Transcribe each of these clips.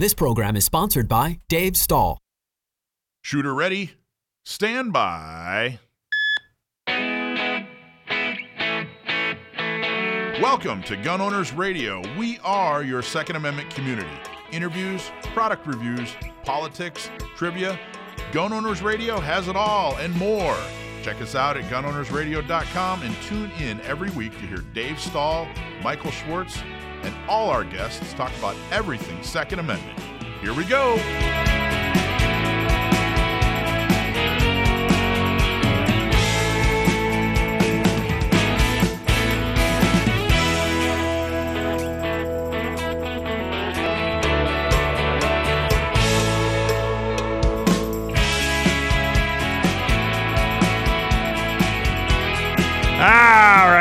This program is sponsored by Dave Stahl. Shooter ready. Stand by. Welcome to Gun Owners Radio. We are your Second Amendment community. Interviews, product reviews, politics, trivia. Gun Owners Radio has it all and more. Check us out at gunownersradio.com and tune in every week to hear Dave Stahl, Michael Schwartz, and all our guests talk about everything Second Amendment. Here we go.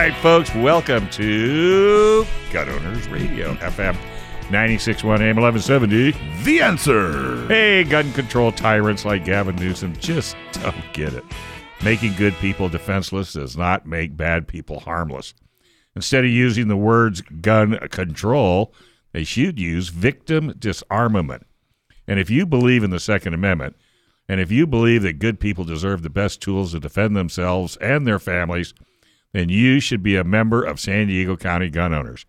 Right, folks, welcome to Gun Owners Radio, FM 961 AM 1170. The answer. Hey, gun control tyrants like Gavin Newsom just don't get it. Making good people defenseless does not make bad people harmless. Instead of using the words gun control, they should use victim disarmament. And if you believe in the Second Amendment, and if you believe that good people deserve the best tools to defend themselves and their families, then you should be a member of San Diego County Gun Owners.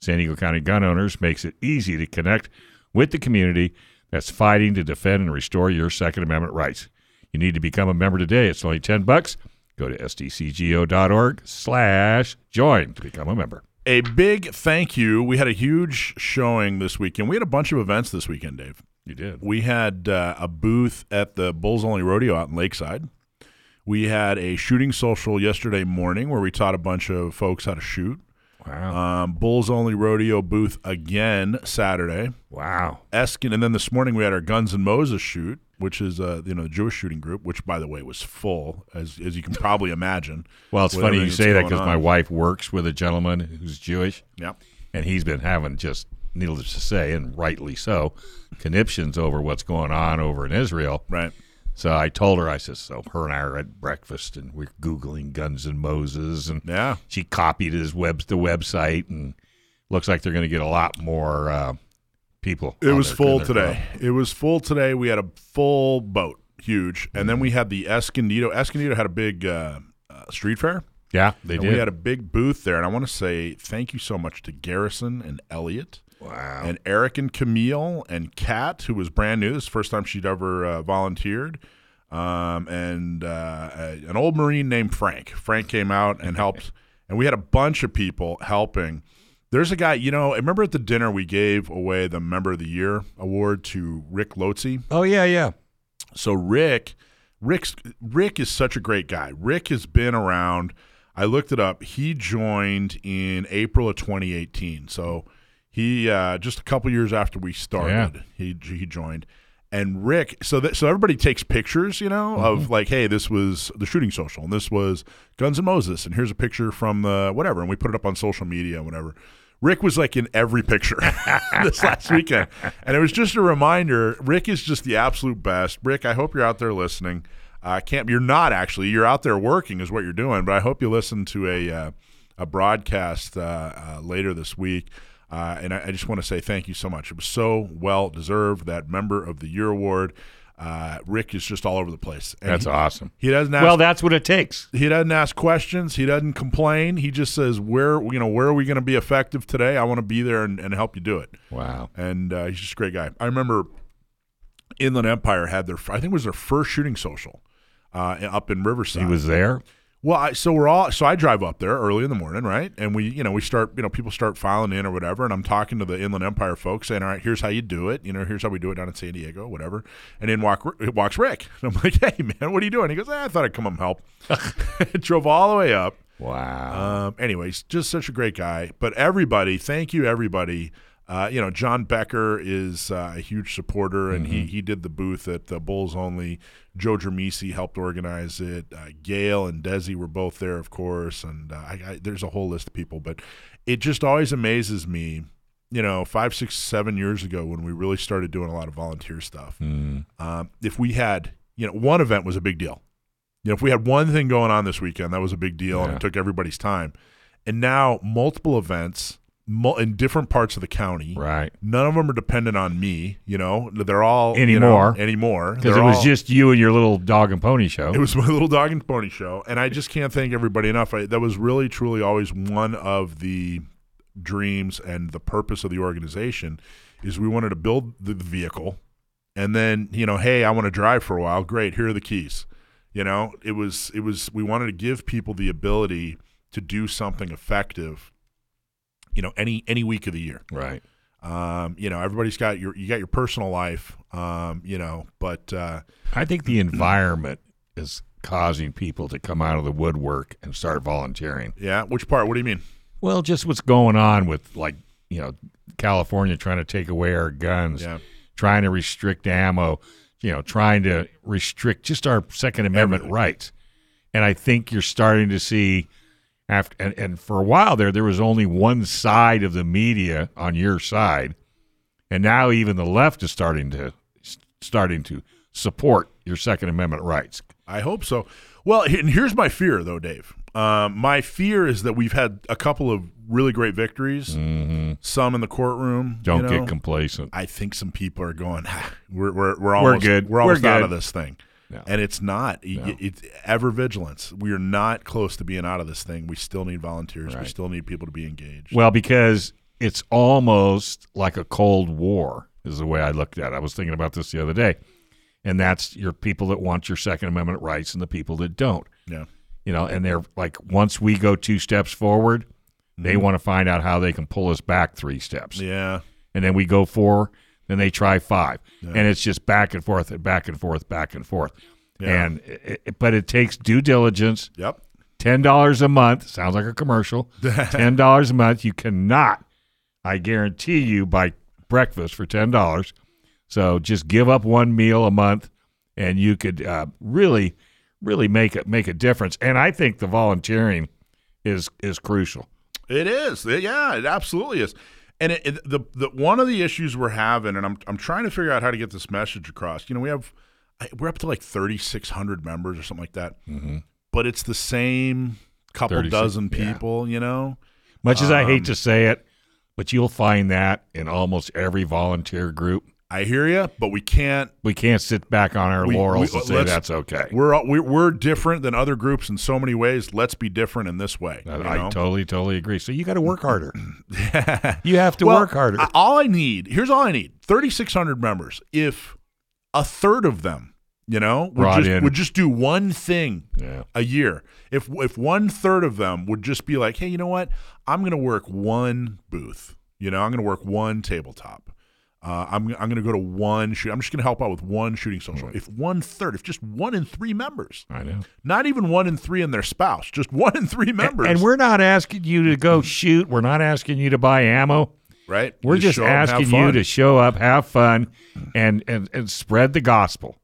San Diego County Gun Owners makes it easy to connect with the community that's fighting to defend and restore your Second Amendment rights. You need to become a member today. It's only 10 bucks. Go to sdcgo.org slash join to become a member. A big thank you. We had a huge showing this weekend. We had a bunch of events this weekend, Dave. You did. We had uh, a booth at the Bulls Only Rodeo out in Lakeside. We had a shooting social yesterday morning where we taught a bunch of folks how to shoot. Wow. Um, Bulls Only Rodeo booth again Saturday. wow. Eskin, and then this morning we had our Guns and Moses shoot, which is uh, you know the Jewish shooting group, which by the way was full as as you can probably imagine. Well, it's funny you say that because my wife works with a gentleman who's Jewish. Yeah. and he's been having just needless to say and rightly so conniptions over what's going on over in israel Right. So i told her i said so her and i are at breakfast and we're googling guns and moses and Yeah. she copied his web the website and looks like they're going to get a lot more uh, people It was their- full today. It was full today. We had a full boat, huge, and Mm-hmm. then we had the Escondido. Escondido had a big uh, uh, street fair. yeah they and did we had a big booth there, and I want to say thank you so much to Garrison and Elliot. Wow and Eric and Camille and Kat, who was brand new. This is the first time she'd ever uh, volunteered. Um, and uh, a- an old Marine named Frank. Frank came out and helped, and we had a bunch of people helping. There's a guy, you know, I remember at the dinner we gave away the Member of the Year award to Rick Lotzi. oh yeah yeah So Rick, Rick's Rick is such a great guy. Rick has been around. I looked it up. He joined in April of 2018. So he uh, just a couple years after we started, he he joined. And Rick, so that so everybody takes pictures, you know, of like, hey, this was the shooting social, and this was Guns and Moses, and here's a picture from the whatever, and we put it up on social media, and whatever. Rick was like in every picture this last weekend. And it was just a reminder Rick is just the absolute best. Rick, I hope you're out there listening. I can't, you're not actually. You're out there working, is what you're doing. But I hope you listen to a, uh, a broadcast uh, uh, later this week. Uh, and I, I just want to say thank you so much. It was so well deserved, that Member of the Year award. Uh, Rick is just all over the place. And that's he, awesome He doesn't ask well that's what it takes he doesn't ask questions. He doesn't complain. He just says, "Where you know where are we going to be effective today? I want to be there and, and help you do it." wow And uh, he's just a great guy. I remember Inland Empire had their I think it was their first shooting social uh, up in Riverside. he was there Well, I, so we're all so I drive up there early in the morning, right? And we, you know, we start, you know, people start filing in or whatever, and I'm talking to the Inland Empire folks, saying, "All right, here's how you do it. You know, here's how we do it down in San Diego, whatever." And in walk walks Rick, and I'm like, "Hey, man, what are you doing?" He goes, eh, "I thought I'd come up and help." Drove all the way up. wow Um, anyways, just such a great guy. But everybody, thank you, everybody. Uh, you know, John Becker is uh, a huge supporter, and he he did the booth at the Bulls Only. Joe Dramisi helped organize it. Uh, Gail and Desi were both there, of course, and uh, I, I, there's a whole list of people. But it just always amazes me. You know, five, six, seven years ago, when we really started doing a lot of volunteer stuff, Mm. um, if we had, you know, one event was a big deal. You know, if we had one thing going on this weekend, that was a big deal, and it took everybody's time. And now multiple events in different parts of the county. Right. None of them are dependent on me. You know, they're all Anymore. You know, anymore Because it was all- just you and your little dog and pony show. It was my little dog and pony show, and I just can't thank everybody enough. I, that was really, truly, always one of the dreams and the purpose of the organization is we wanted to build the vehicle, and then you know, hey, I want to drive for a while. Great, here are the keys. You know, it was it was we wanted to give people the ability to do something effective. You know, any any week of the year. right. Um, you know, everybody's got your you got your personal life. Um, you know, but uh, I think the environment is causing people to come out of the woodwork and start volunteering. yeah. Which part? What do you mean? Well, just what's going on with like you know California trying to take away our guns, Yeah. trying to restrict ammo, you know, trying to restrict just our Second Amendment Everything. rights. And I think you're starting to see after and, and for a while there there was only one side of the media on your side. And now even the left is starting to starting to support your Second Amendment rights. I hope so. Well, and here's my fear, though, Dave. Um, my fear is that we've had a couple of really great victories, some in the courtroom. Mm-hmm. Don't you know. get complacent. I think some people are going. "Ah, We're we're we're almost good. We're almost We're out of this thing, No. and it's not. No. It's ever vigilance. We are not close to being out of this thing. We still need volunteers. We still need people to be engaged. Well, because it's almost like a Cold War, is the way I looked at it. I was thinking about this the other day. And that's your people that want your Second Amendment rights and the people that don't. yeah, You know, and they're like, once we go two steps forward, they want to find out how they can pull us back three steps. Mm-hmm. yeah, And then we go four, then they try five. And it's just back and forth and back and forth, back and forth. Yeah. And it- but it takes due diligence yep. ten dollars a month sounds like a commercial. ten dollars a month. You cannot, I guarantee you, buy breakfast for ten dollars. So just give up one meal a month, and you could uh, really, really make it make a difference. And I think the volunteering is is crucial. It is. Yeah, it absolutely is. And it, it, the the one of the issues we're having, and I'm I'm trying to figure out how to get this message across. You know, we have we're up to like 3,600 members or something like that, Mm-hmm. but it's the same couple 36, dozen yeah. people. You know, Much as I Um, hate to say it, but you'll find that in almost every volunteer group. I hear you, but we can't. We can't sit back on our We- laurels we- and uh, say that's okay. We're we're we're different than other groups in so many ways. Let's be different in this way. I, you I know? totally, totally agree. So you got to work harder. You have to Well, work harder. I- all I need here's all I need: 3,600 members. If a third of them, you know, would Brought just in. would just do one thing yeah. a year. If if one third of them would just be like, hey, you know what? I'm going to work one booth. You know, I'm going to work one tabletop. Uh, I'm I'm going to go to one shoot. I'm just going to help out with one shooting social. If one third, if just one in three members, I know. not even one in three in their spouse, just one in three members, And we're not asking you to go shoot. We're not asking you to buy ammo. right. We're just and have asking you to show up, have fun, and and, and spread the gospel.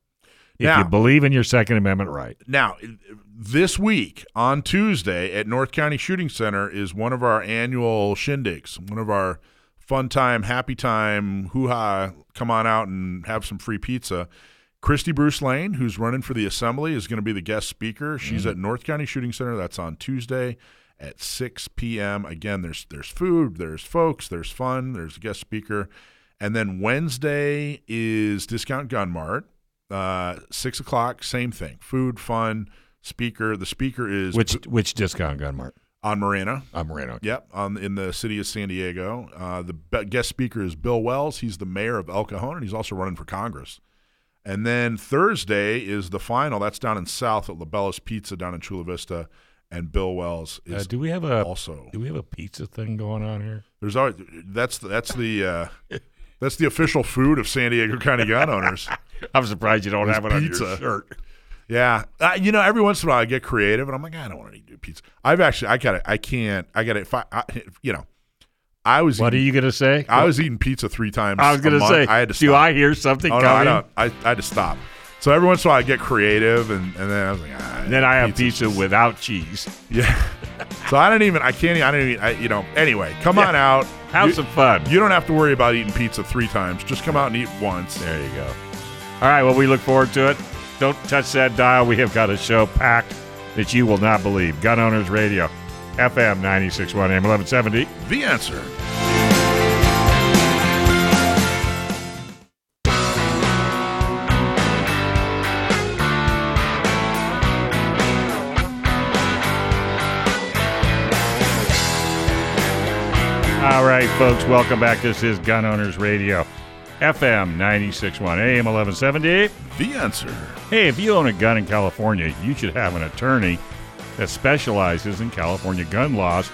If Now- you believe in your Second Amendment right. Now, this week on Tuesday at North County Shooting Center is one of our annual shindigs, one of our fun time, happy time, hoo ha, come on out and have some free pizza. Kristie Bruce-Lane, who's running for the assembly, is going to be the guest speaker. She's at North County Shooting Center. That's on Tuesday at 6 p.m. Again, there's there's food, there's folks, there's fun, there's a guest speaker. And then Wednesday is Discount Gun Mart. Uh, six o'clock, same thing. Food, fun, speaker. The speaker is Which which discount gun mart? On Marina. I'm Morena. Yep, on in the city of San Diego. Uh, the guest speaker is Bill Wells. He's the mayor of El Cajon, and he's also running for Congress. And then Thursday is the final. That's down in South at LaBella's Pizza down in Chula Vista, and Bill Wells Uh, is do we have a also. do we have a pizza thing going on here? There's always that's the, that's the uh, that's the official food of San Diego County gun owners. I'm surprised you don't have it on pizza. your shirt. Yeah, uh, you know, every once in a while I get creative, and I'm like, I don't want to do pizza. I've actually, I got it. I can't. I got it. If I, I, you know, I was. What are you gonna say? I was eating pizza three times. I was gonna say. I had to. do. I hear something Oh no, I coming? don't. I, I had to stop. So every once in a while I get creative, and, and then I was like, ah, then I have pizza without cheese. Yeah. so I don't even. I can't. I don't even. I, you know. Anyway, come Yeah. on out. Have You- some fun. You don't have to worry about eating pizza three times. Just come out and eat once. There you go. All right, well, we look forward to it. Don't touch that dial. We have got a show packed that you will not believe. Gun Owners Radio. FM 961 AM 1170. The answer. All right, folks, welcome back. This is Gun Owners Radio, FM 961 AM 1170. The answer. Hey, if you own a gun in California, you should have an attorney that specializes in California gun laws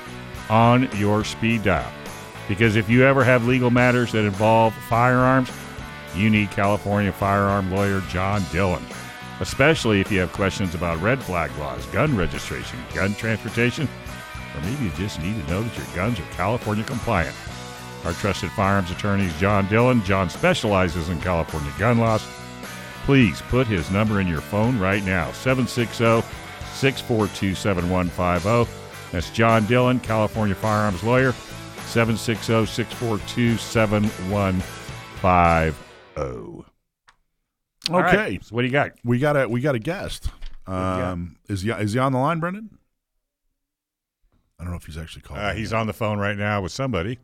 on your speed dial. Because if you ever have legal matters that involve firearms, you need California firearm lawyer John Dillon. Especially if you have questions about red flag laws, gun registration, gun transportation, or maybe you just need to know that your guns are California compliant. Our trusted firearms attorney is John Dillon. John specializes in California gun laws. Please put his number in your phone right now 760 642 7150. That's John Dillon, California firearms lawyer. 760 642 7150. Okay. So what do you got? We got a we got a guest. Um, is he is he on the line, Brendan? I don't know if he's actually called. Uh, he's on the phone right now with somebody.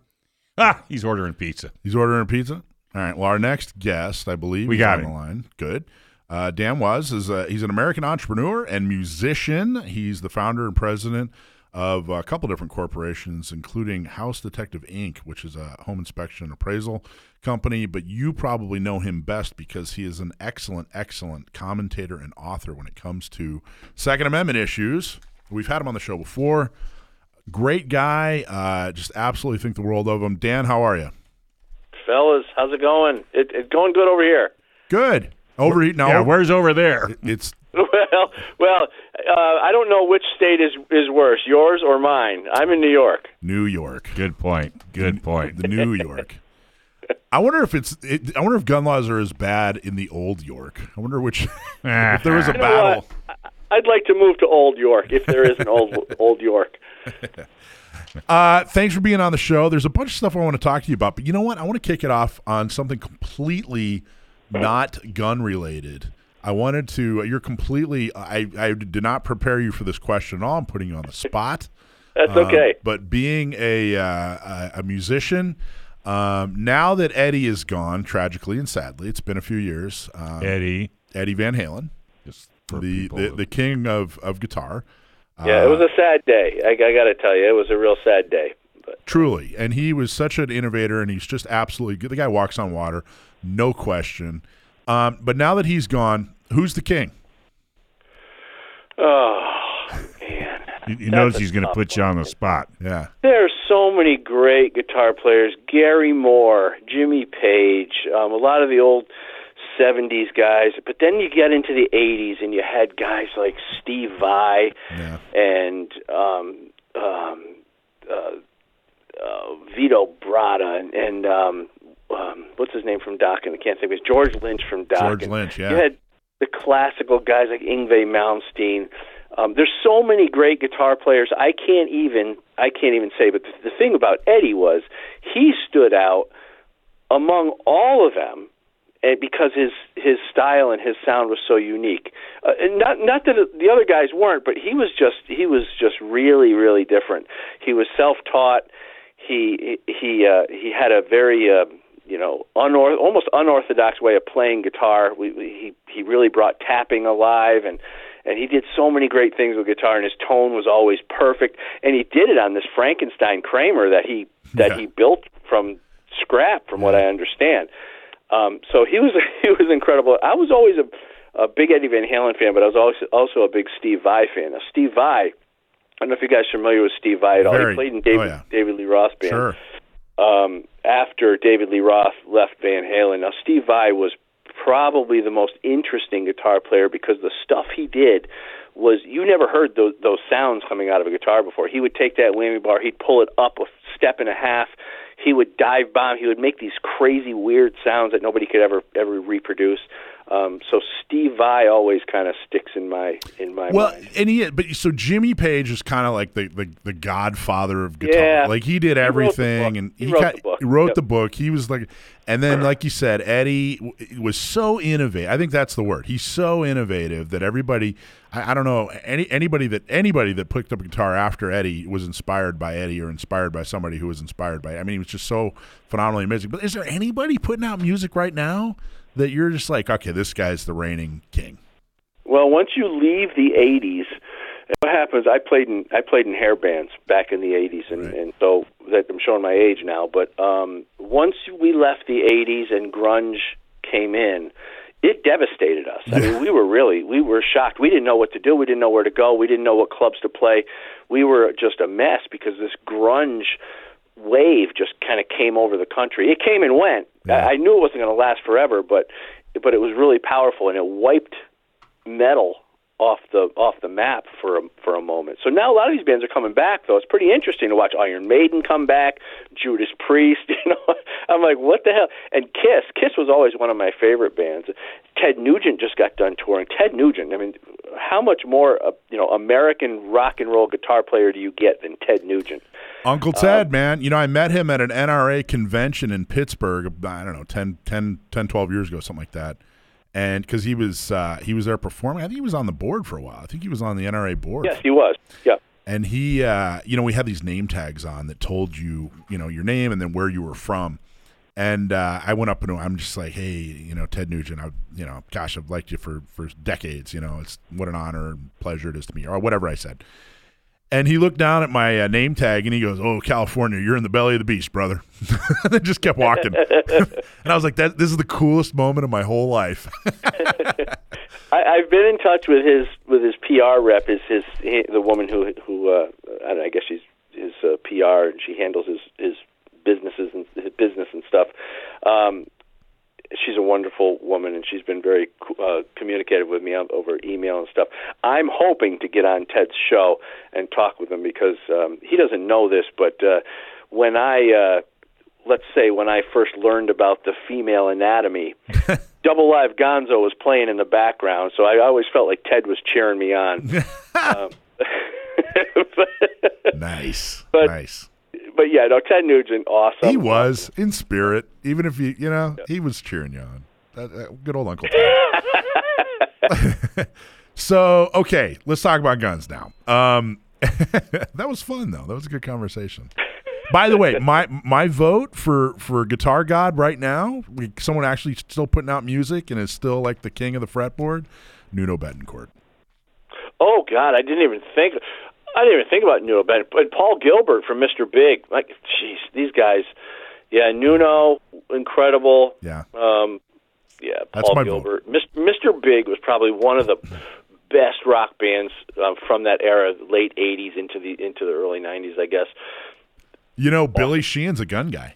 He's ordering pizza. He's ordering pizza. All right. Well, our next guest, I believe, We got on him. the line. Good. Uh, Dan Wos is a, he's an American entrepreneur and musician. He's the founder and president of a couple different corporations, including House Detective Inc., which is a home inspection and appraisal company. But you probably know him best because he is an excellent, excellent commentator and author when it comes to Second Amendment issues. We've had him on the show before. Great guy. Uh, just absolutely think the world of him. Dan, how are you? fellas. How's it going? It, it's going good over here. Good. Overheat now. Yeah, where's over there? it's Well, well, uh, I don't know which state is is worse, yours or mine. I'm in New York. New York. Good point. Good point. The New York. I wonder if it's. It, I wonder if gun laws are as bad in the old York. I wonder which. if there was a You know battle. what? I- I'd like to move to Old York if there is an old Old York. Uh, thanks for being on the show. There's a bunch of stuff I want to talk to you about, but you know what? I want to kick it off on something completely not gun related. I wanted to. You're completely. I, I did not prepare you for this question at all. I'm putting you on the spot. That's Um, okay. but being a uh, a, a musician, um, now that Eddie is gone, tragically and sadly, it's been a few years. Um, Eddie. Eddie Van Halen, Just for the, people the the king of of guitar. yeah, uh, it was a sad day. I, I got to tell you, it was a real sad day. But Truly, and he was such an innovator, and he's just absolutely good. The guy walks on water, no question. Um, but now that he's gone, who's the king? oh man, He, he knows he's going to tough put you on the spot. Yeah, there are so many great guitar players: Gary Moore, Jimmy Page, um, a lot of the old. 70s guys, but then you get into the 80s and you had guys like Steve Vai, yeah, and um, um, uh, uh, Vito Bratta and, and um, um, what's his name from Dokken? I can't think of it. George Lynch from Dokken. George Lynch. Yeah, You had the classical guys like Yngwie Malmsteen. Um, there's so many great guitar players. I can't even I can't even say. But the, the thing about Eddie was he stood out among all of them and because his his style and his sound was so unique. Uh, and not not that the other guys weren't, but he was just he was just really really different. He was self-taught. He he uh, he had a very uh, you know unor- almost unorthodox way of playing guitar. We, we, he he really brought tapping alive and. And he did so many great things with guitar, and his tone was always perfect. And he did it on this Frankenstein Kramer that he that Yeah. he built from scrap, from what I understand. Um, so he was he was incredible. I was always a, a big Eddie Van Halen fan, but I was also also a big Steve Vai fan. Now Steve Vai, I don't know if you guys are familiar with Steve Vai at all. Very. He played in David Oh, yeah. David Lee Roth band sure. um, after David Lee Roth left Van Halen. Now, Steve Vai was probably the most interesting guitar player because the stuff he did was you never heard those, those sounds coming out of a guitar before. He would take that whammy bar, he'd pull it up a step and a half. He would dive bomb. He would make these crazy, weird sounds that nobody could ever ever reproduce. Um, so Steve Vai always kind of sticks in my in my Well, mind. and he, but so Jimmy Page is kind of like the, the the godfather of guitar. Yeah. Like he did He wrote everything, book. and He wrote ca- the book. he wrote the book. He was like, and then like you said, Eddie w- was so innovative. I think that's the word. He's so innovative that everybody. I, I don't know any anybody that anybody that picked up a guitar after Eddie was inspired by Eddie or inspired by somebody who was inspired by. I mean, he was just so phenomenally amazing. But is there anybody putting out music right now that you're just like, okay, this guy's the reigning king? Well, once you leave the '80s, what happens? I played in I played in hair bands back in the '80s, and, Right. and so that I'm showing my age now. But um, once we left the '80s and grunge came in, it devastated us. I mean, we were really we were shocked. We didn't know what to do. We didn't know where to go. We didn't know what clubs to play. We were just a mess because this grunge wave just kind of came over the country. It came and went. Yeah. I, I knew it wasn't going to last forever, but but it was really powerful and it wiped metal off the off the map for a, for a moment. So now a lot of these bands are coming back though. It's pretty interesting to watch Iron Maiden come back, Judas Priest, you know. I'm like, what the hell? And Kiss, Kiss was always one of my favorite bands. Ted Nugent just got done touring. Ted Nugent, I mean, how much more uh, you know, American rock and roll guitar player do you get than Ted Nugent? Uncle Ted, man. You know, I met him at an NRA convention in Pittsburgh, I don't know, 10, 10, 10 12 years ago, something like that. And because he was uh, he was there performing, I think he was on the board for a while. I think he was on the NRA board. Yes, he was. Yeah. And he, uh, you know, we had these name tags on that told you, you know, your name and then where you were from. And uh, I went up and I'm just like, hey, you know, Ted Nugent, I, you know, gosh, I've liked you for for decades. You know, it's what an honor and pleasure it is to me, or whatever I said. And he looked down at my uh, name tag and he goes, "Oh, California, you're in the belly of the beast, brother." and then just kept walking. and I was like, "That this is the coolest moment of my whole life." I, I've been in touch with his with his PR rep, is his he, the woman who who uh, I, don't know, I guess she's his uh, PR and she handles his his businesses and his business and stuff. Um, she's a wonderful woman and she's been very uh, communicative with me over email and stuff. I'm hoping to get on Ted's show and talk with him because um, he doesn't know this, but uh, when I uh, let's say when I first learned about the female anatomy, Double Live Gonzo was playing in the background, so I always felt like Ted was cheering me on. um, nice, But- nice. But yeah, no, Ted Nugent, awesome. He was in spirit, even if you, you know, he was cheering you on. That, that- good old Uncle Ted. so, okay, let's talk about guns now. Um, that was fun, though. That was a good conversation. By the way, my my vote for for Guitar God right now, we, someone actually still putting out music and is still like the king of the fretboard, Nuno Bettencourt. Oh God, I didn't even think. I didn't even think about Nuno. But Paul Gilbert from Mr. Big, like, jeez, these guys. Yeah, Nuno, incredible. Yeah. Um, yeah, That's Paul my vote. Gilbert. Mis- Mr. Big was probably one of the best rock bands um, from that era, late '80s into the into the early '90s, I guess. You know, Billy Sheehan's a gun guy.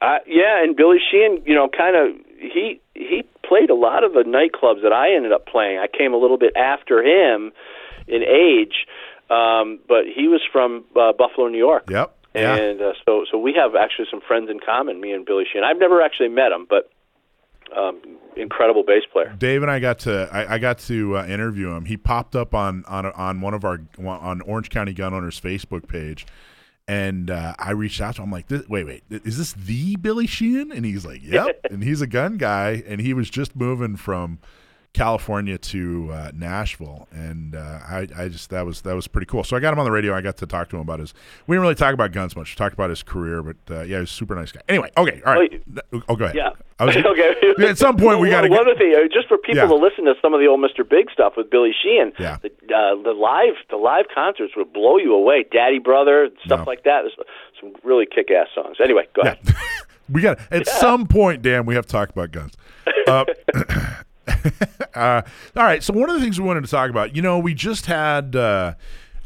Uh, yeah, and Billy Sheehan, you know, kind of he he played a lot of the nightclubs that I ended up playing. I came a little bit after him in age, um, but he was from uh, Buffalo, New York. Yep. Yeah. And uh, so so we have actually some friends in common, me and Billy Sheehan. I've never actually met him, but um, incredible bass player. Dave and I got to I, I got to uh, interview him. He popped up on on on one of our on Orange County Gun Owners Facebook page, and uh, I reached out to him. I'm like, wait, wait, is this the Billy Sheehan? And he's like, yep. and he's a gun guy, and he was just moving from California to uh, Nashville, and uh, I, I just that was that was pretty cool. So I got him on the radio. I got to talk to him about his. We didn't really talk about guns much. We talked about his career, but uh, yeah, he's a super nice guy. Anyway, okay, all right. Oh, go ahead. Yeah. Was, okay. At some point, we got to One other thing, uh, just for people Yeah. to listen to some of the old Mr. Big stuff with Billy Sheehan. Yeah. The, uh, the live the live concerts would blow you away. Daddy Brother, stuff No. like that. There's some really kick ass songs. Anyway, go Yeah. ahead. we got at some point, Dan. We have to talk about guns. Uh, all right. So one of the things we wanted to talk about, you know, we just had uh,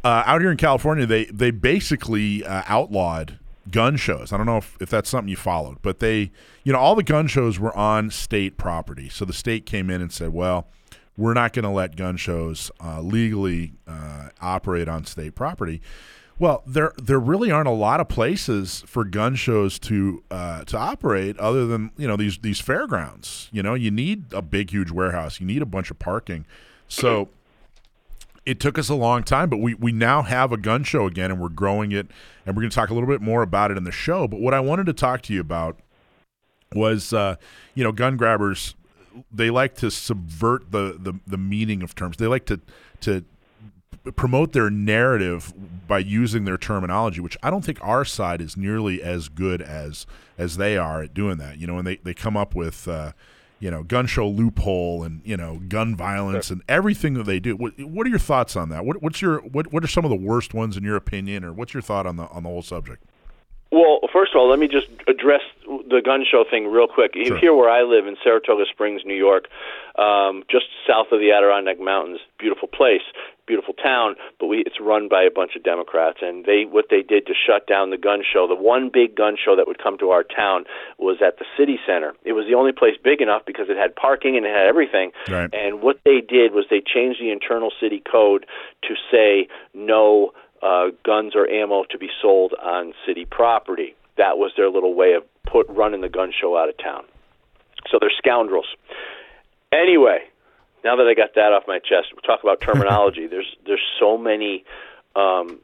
uh, out here in California. They they basically uh, outlawed gun shows. I don't know if, if that's something you followed, but they, you know, all the gun shows were on state property. So the state came in and said, well, we're not going to let gun shows uh, legally uh, operate on state property. Well, there there really aren't a lot of places for gun shows to uh, to operate other than you know these these fairgrounds. You know, you need a big huge warehouse, you need a bunch of parking. So it took us a long time, but we we now have a gun show again, and we're growing it, and we're going to talk a little bit more about it in the show. But what I wanted to talk to you about was, uh, you know, gun grabbers. They like to subvert the, the the meaning of terms. They like to to promote their narrative by using their terminology, which I don't think our side is nearly as good as as they are at doing that. You know, and they they come up with. Uh, you know, gun show loophole and you know, gun violence and everything that they do. What, what are your thoughts on that? What, what's your what What are some of the worst ones in your opinion, or what's your thought on the on the whole subject? Well, first of all, let me just address the gun show thing real quick. Sure. Here, where I live in Saratoga Springs, New York, um, just south of the Adirondack Mountains, beautiful place, beautiful town, but we it's run by a bunch of Democrats, and they what they did to shut down the gun show. The one big gun show that would come to our town was at the city center. It was the only place big enough because it had parking and it had everything. Right. And what they did was they changed the internal city code to say no uh, guns or ammo to be sold on city property. That was their little way of put running the gun show out of town. So they're scoundrels. Anyway, now that I got that off my chest, we talk about terminology. there's there's so many. Um,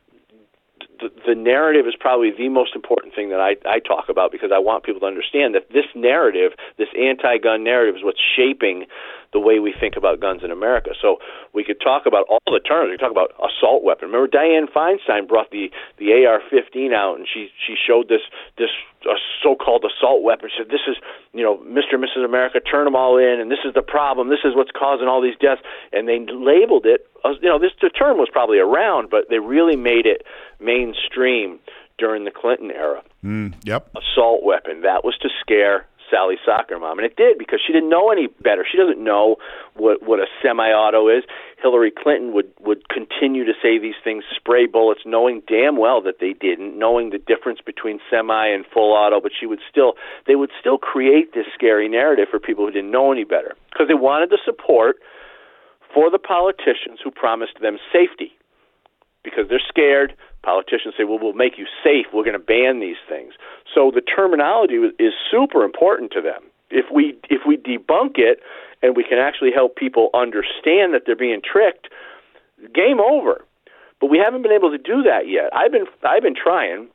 the, the narrative is probably the most important thing that I, I talk about because I want people to understand that this narrative, this anti-gun narrative, is what's shaping the way we think about guns in America. So we could talk about all the terms. We could talk about assault weapon. Remember, Dianne Feinstein brought the the AR-15 out, and she she showed this this uh, so-called assault weapon. She said, "This is you know, Mr. and Mrs. America, turn them all in, and this is the problem. This is what's causing all these deaths." And they labeled it. You know, this the term was probably around, but they really made it mainstream during the Clinton era. Mm, yep. Assault weapon. That was to scare Sally Soccer Mom, and it did because she didn't know any better. She doesn't know what what a semi-auto is. Hillary Clinton would would continue to say these things, spray bullets, knowing damn well that they didn't, knowing the difference between semi and full auto, but she would still they would still create this scary narrative for people who didn't know any better because they wanted the support for the politicians who promised them safety because they're scared. Politicians say, "Well, we'll make you safe. We're going to ban these things." So the terminology is super important to them. If we if we debunk it and we can actually help people understand that they're being tricked, game over. But we haven't been able to do that yet. I've been I've been trying.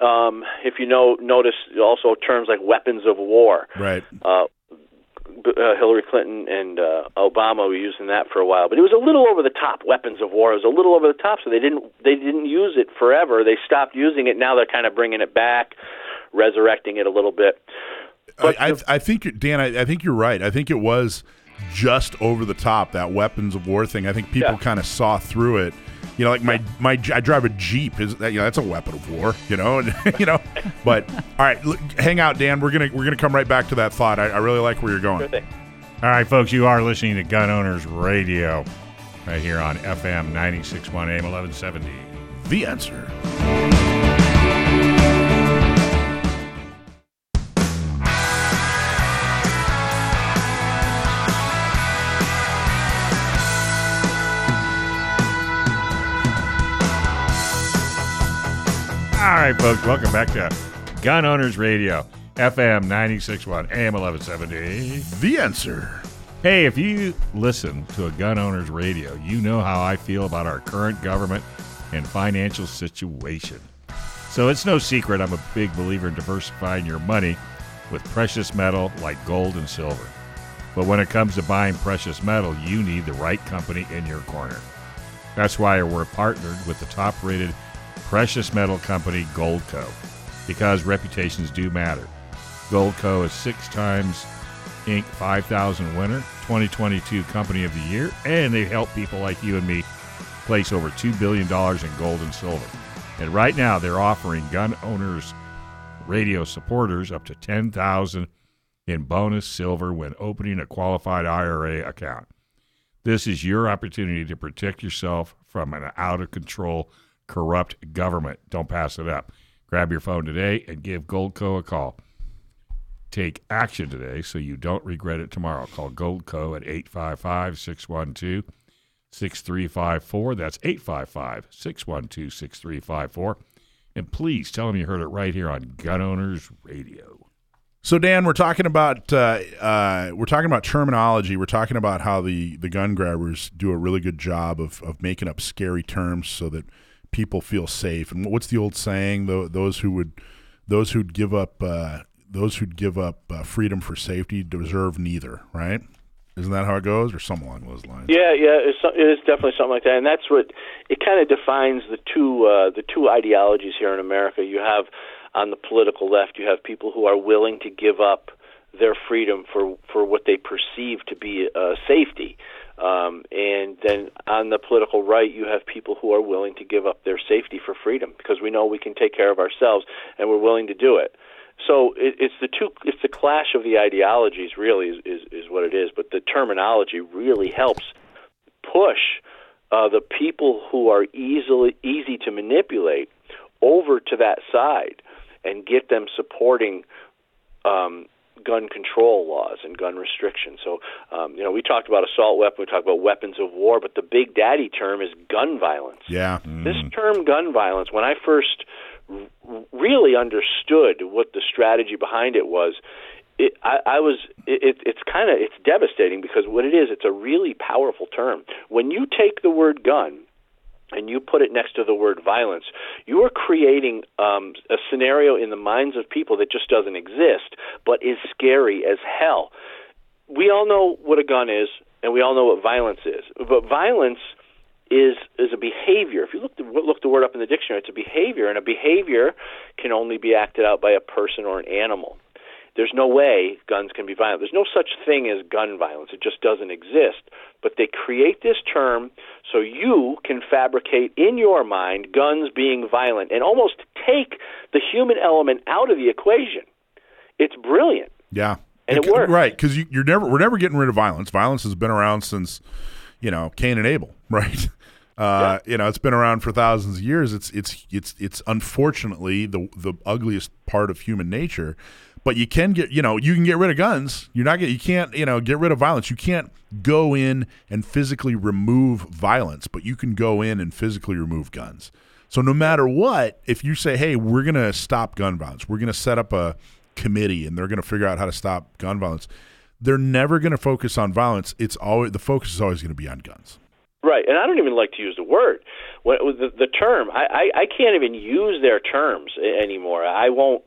Um, if you know, notice also terms like weapons of war. Right. Uh, uh, Hillary Clinton and uh, Obama were using that for a while, but it was a little over the top. Weapons of war it was a little over the top, so they didn't they didn't use it forever. They stopped using it. Now they're kind of bringing it back, resurrecting it a little bit. But I, I, the- I think Dan. I, I think you're right. I think it was just over the top that weapons of war thing. I think people Yeah. kind of saw through it. You know, like my my I drive a Jeep. Is that you know that's a weapon of war. You know, and, you know. But all right, look, hang out, Dan. We're gonna we're gonna come right back to that thought. I, I really like where you're going. Sure. All right, folks, you are listening to Gun Owners Radio right here on FM 961 AM 1170. The answer. Right, folks, welcome back to Gun Owners Radio, FM 961 AM 1170. The answer. Hey, if you listen to a gun owner's radio, you know how I feel about our current government and financial situation. So it's no secret I'm a big believer in diversifying your money with precious metal like gold and silver. But when it comes to buying precious metal, you need the right company in your corner. That's why we're partnered with the top rated precious metal company Goldco, because reputations do matter. Goldco is six times Inc. 5000 winner, 2022 Company of the Year, and they help people like you and me place over $2 billion in gold and silver. And right now, they're offering gun owners radio supporters up to 10000 in bonus silver when opening a qualified IRA account. This is your opportunity to protect yourself from an out of control, corrupt government. Don't pass it up. Grab your phone today and give Goldco a call. Take action today so you don't regret it tomorrow. Call Goldco at 855 612 6354. That's 855 612 6354. And please tell them you heard it right here on Gun Owners Radio. So Dan, we're talking about uh, uh, we're talking about terminology. We're talking about how the, the gun grabbers do a really good job of, of making up scary terms so that people feel safe. And what's the old saying? Those who would those who'd give up uh, those who'd give up uh, freedom for safety deserve neither. Right? Isn't that how it goes, or something along those lines? Yeah, yeah, it's, it is definitely something like that, and that's what it kind of defines the two uh, the two ideologies here in America. You have on the political left, you have people who are willing to give up their freedom for for what they perceive to be uh, safety. Um, and then on the political right, you have people who are willing to give up their safety for freedom because we know we can take care of ourselves and we're willing to do it. So it, it's the two, it's the clash of the ideologies, really, is, is, is what it is. But the terminology really helps push uh, the people who are easily easy to manipulate over to that side and get them supporting um, gun control laws and gun restrictions. So, um, you know, we talked about assault weapon, we talked about weapons of war, but the big daddy term is gun violence. Yeah. Mm. This term, gun violence, when I first r- really understood what the strategy behind it was, it, I, I was. It, it's kind of it's devastating because what it is, it's a really powerful term. When you take the word gun and you put it next to the word violence, you are creating um, a scenario in the minds of people that just doesn't exist, but is scary as hell. We all know what a gun is, and we all know what violence is. But violence is is a behavior. If you look the, look the word up in the dictionary, it's a behavior, and a behavior can only be acted out by a person or an animal. There's no way guns can be violent. There's no such thing as gun violence. It just doesn't exist. But they create this term so you can fabricate in your mind guns being violent and almost take the human element out of the equation. It's brilliant. Yeah. And it, it works. Right, because you, you're never we're never getting rid of violence. Violence has been around since, you know, Cain and Abel, right? Uh, yeah. You know, it's been around for thousands of years. It's it's it's it's unfortunately the the ugliest part of human nature. But you can get, you know, you can get rid of guns. You're not get, you can't, you know, get rid of violence. You can't go in and physically remove violence, but you can go in and physically remove guns. So no matter what, if you say, "Hey, we're going to stop gun violence. We're going to set up a committee and they're going to figure out how to stop gun violence." They're never going to focus on violence. It's always the focus is always going to be on guns. Right, and I don't even like to use the word, the, term. I I can't even use their terms anymore. I won't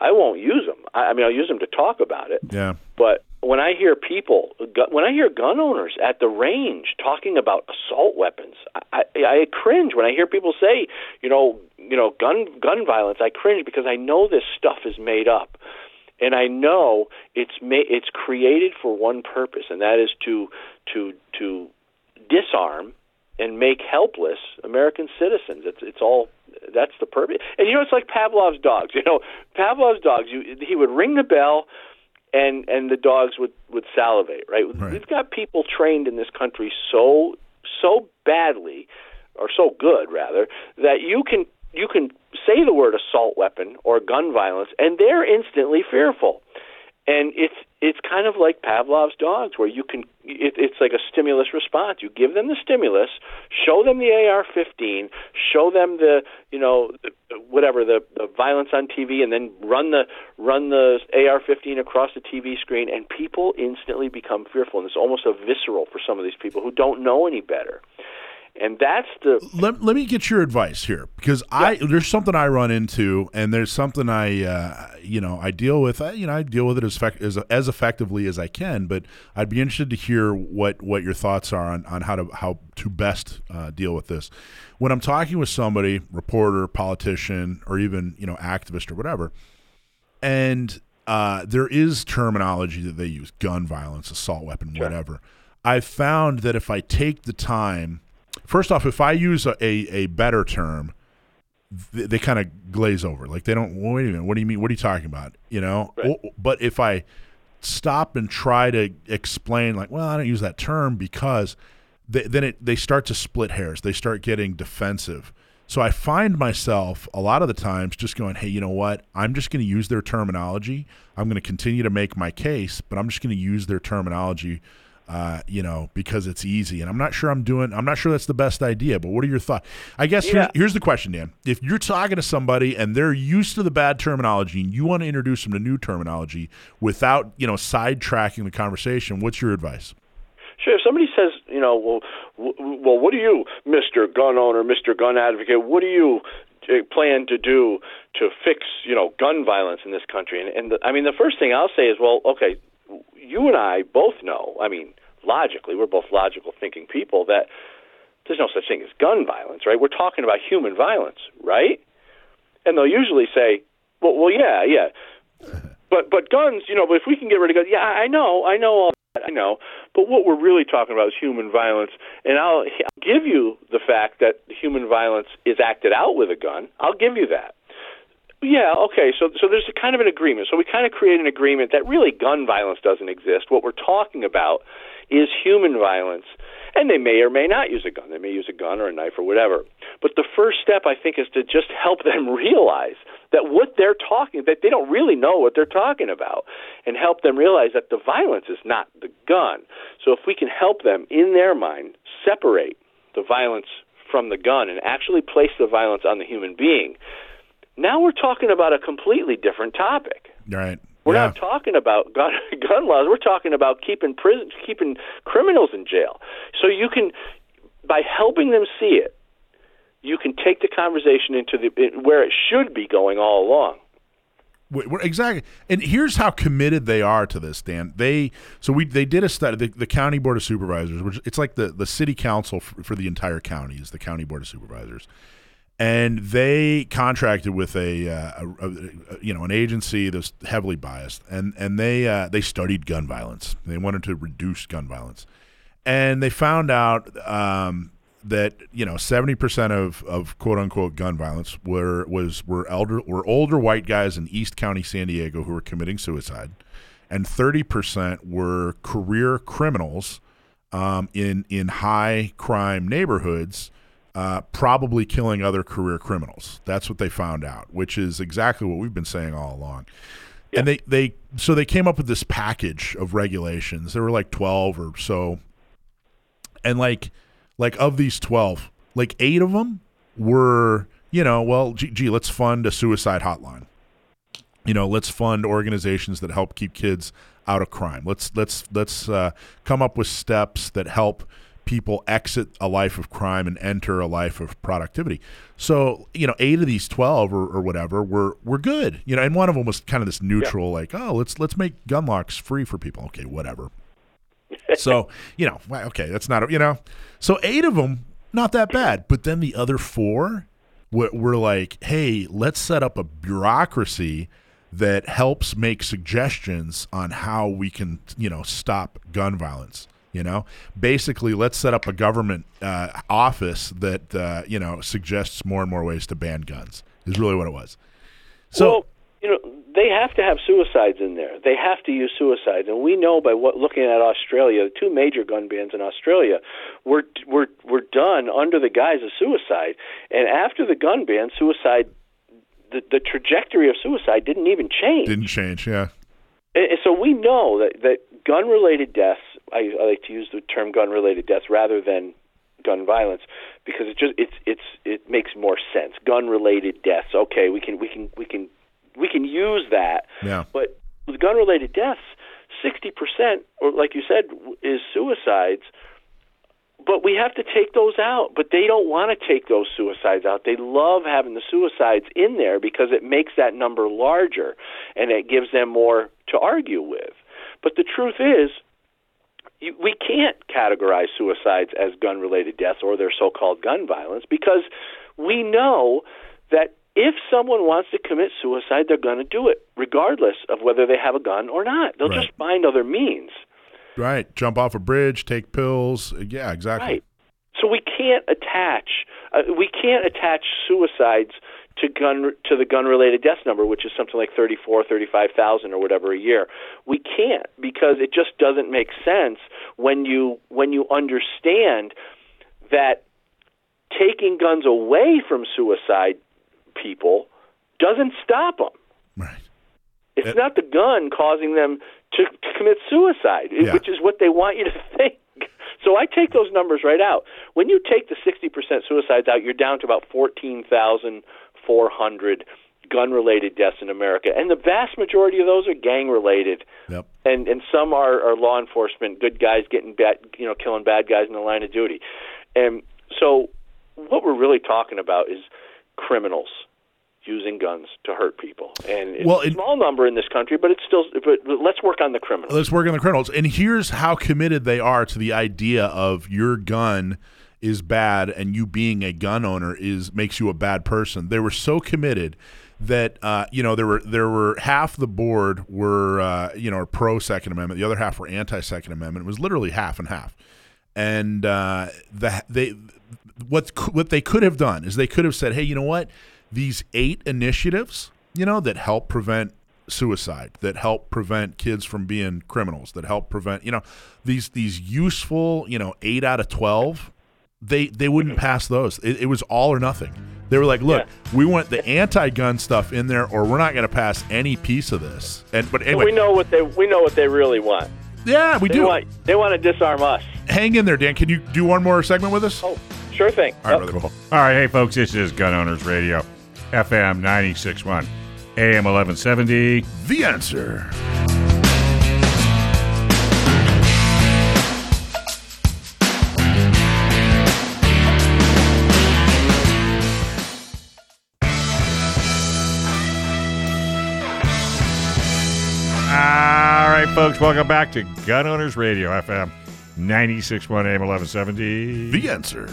I won't use them. I, I mean, I'll use them to talk about it. Yeah. But when I hear people, when I hear gun owners at the range talking about assault weapons, I, I cringe when I hear people say, you know, you know, gun gun violence. I cringe because I know this stuff is made up, and I know it's ma- it's created for one purpose, and that is to to to disarm and make helpless American citizens. It's it's all that's the purpose. And you know, it's like Pavlov's dogs. You know, Pavlov's dogs. You, he would ring the bell, and and the dogs would would salivate. Right? right? We've got people trained in this country so so badly, or so good rather, that you can you can say the word assault weapon or gun violence, and they're instantly fearful and it's it's kind of like Pavlov's dogs, where you can it, it's like a stimulus response. You give them the stimulus, show them the AR-15, show them the you know whatever the, the violence on TV, and then run the run the AR-15 across the TV screen, and people instantly become fearful. And it's almost a visceral for some of these people who don't know any better and that's the let, let me get your advice here because yeah. i there's something i run into and there's something i uh, you know i deal with I, you know i deal with it as, as as effectively as i can but i'd be interested to hear what what your thoughts are on, on how to how to best uh, deal with this when i'm talking with somebody reporter politician or even you know activist or whatever and uh, there is terminology that they use gun violence assault weapon sure. whatever i've found that if i take the time First off, if I use a, a, a better term, they, they kind of glaze over. Like they don't. Wait a minute. What do you mean? What are you talking about? You know. Right. But if I stop and try to explain, like, well, I don't use that term because they, then it, they start to split hairs. They start getting defensive. So I find myself a lot of the times just going, hey, you know what? I'm just going to use their terminology. I'm going to continue to make my case, but I'm just going to use their terminology uh, you know, because it's easy. And I'm not sure I'm doing. I'm not sure that's the best idea. But what are your thoughts? I guess Yeah. here's, here's the question, Dan. If you're talking to somebody and they're used to the bad terminology, and you want to introduce them to new terminology without you know sidetracking the conversation, what's your advice? Sure. If somebody says, you know, well, w- well, what do you, Mister Gun Owner, Mister Gun Advocate, what do you uh, plan to do to fix, you know, gun violence in this country? And, and the, I mean, the first thing I'll say is, well, okay, you and I both know. I mean, logically, we're both logical thinking people that there's no such thing as gun violence, right? We're talking about human violence, right? And they'll usually say, well, well, yeah, yeah. But but guns, you know, but if we can get rid of guns, yeah, I know, I know all that, I know. But what we're really talking about is human violence, and I'll, I'll give you the fact that human violence is acted out with a gun. I'll give you that. Yeah, okay. So so there's a kind of an agreement. So we kind of create an agreement that really gun violence doesn't exist. What we're talking about is human violence. And they may or may not use a gun. They may use a gun or a knife or whatever. But the first step I think is to just help them realize that what they're talking that they don't really know what they're talking about and help them realize that the violence is not the gun. So if we can help them in their mind separate the violence from the gun and actually place the violence on the human being, now we're talking about a completely different topic. Right. We're yeah. not talking about gun, gun laws. We're talking about keeping prison, keeping criminals in jail. So you can, by helping them see it, you can take the conversation into the where it should be going all along. What- Exactly, and here's how committed they are to this, Dan. They so we they did a study. The, the county board of supervisors, which it's like the the city council for, for the entire county, is the county board of supervisors, and they contracted with a, uh, a, a, you know an agency that's heavily biased, and and they uh, they studied gun violence. They wanted to reduce gun violence, and they found out um, that you know seventy percent of, of quote unquote gun violence were was were elder were older white guys in East County, San Diego, who were committing suicide, and thirty percent were career criminals um, in in high crime neighborhoods. Uh, probably killing other career criminals. That's what they found out, which is exactly what we've been saying all along. And they, they so they came up with this package of regulations. There were like twelve or so, and like like of these 12 like eight of them were you know well gee, gee let's fund a suicide hotline you know let's fund organizations that help keep kids out of crime let's let's let's uh, come up with steps that help people exit a life of crime and enter a life of productivity. So you know eight of these 12 or, or whatever were were good you know and one of them was kind of this neutral like oh let's let's make gun locks free for people. Okay whatever. So you know okay that's not you know so eight of them not that bad. But then the other four were, were like hey let's set up a bureaucracy that helps make suggestions on how we can you know stop gun violence you know basically let's set up a government uh, office that uh, you know suggests more and more ways to ban guns is really what it was so well, you know, they have to have suicides in there. They have to use suicides, and we know by what looking at Australia, the two major gun bans in Australia were were were done under the guise of suicide. And after the gun ban, suicide, the the trajectory of suicide didn't even change. didn't change yeah And- and so we know that that gun related deaths. I, I like to use the term gun related deaths rather than gun violence because it just it's it's it makes more sense. Gun related deaths. Okay, we can we can we can we can use that. yeah But with gun related deaths, sixty percent, or like you said, is suicides. But we have to take those out. But they don't want to take those suicides out. They love having the suicides in there because it makes that number larger and it gives them more to argue with. But the truth is, we can't categorize suicides as gun related deaths or their so called gun violence because we know that if someone wants to commit suicide, they're going to do it, regardless of whether they have a gun or not. They'll Right. just find other means. Right. Jump off a bridge, take pills. Yeah, exactly. Right. So we can't attach uh, we can't attach suicides to gun to the gun related death number, which is something like thirty four, thirty five thousand or whatever a year. We can't because it just doesn't make sense when you when you understand that taking guns away from suicide people doesn't stop them. Right. It's It- not the gun causing them to, to commit suicide, Yeah. which is what they want you to think. So I take those numbers right out. When you take the 60% suicides out, you're down to about 14,400 gun related deaths in America. And the vast majority of those are gang related. Yep. And and some are, are law enforcement, good guys getting bad, you know, killing bad guys in the line of duty. And so what we're really talking about is criminals using guns to hurt people. And it's Well, a small number in this country, but it's still but let's work on the criminals. Let's work on the criminals. And here's how committed they are to the idea of your gun is bad and you being a gun owner is makes you a bad person. They were so committed that uh, you know there were there were half the board were uh, you know pro Second Amendment, the other half were anti Second Amendment. It was literally half and half. And uh, the they what what they could have done is they could have said, hey, you know what? These eight initiatives, you know, that help prevent suicide, that help prevent kids from being criminals, that help prevent, you know, these these useful, you know, eight out of twelve, they they wouldn't pass those. It, it was all or nothing. They were like, look, we want the anti-gun stuff in there, or we're not going to pass any piece of this. And but And anyway, we know what they we know what they really want. yeah, we They do. want they want to disarm us. Hang in there, Dan. Can you do one more segment with us? Oh, sure thing. All right, Yep. brother. Cool. All right, hey folks, this is Gun Owners Radio, FM 96.1, AM 1170. The answer. Right, folks, welcome back to Gun Owners Radio, FM 96.1, AM 1170. The answer.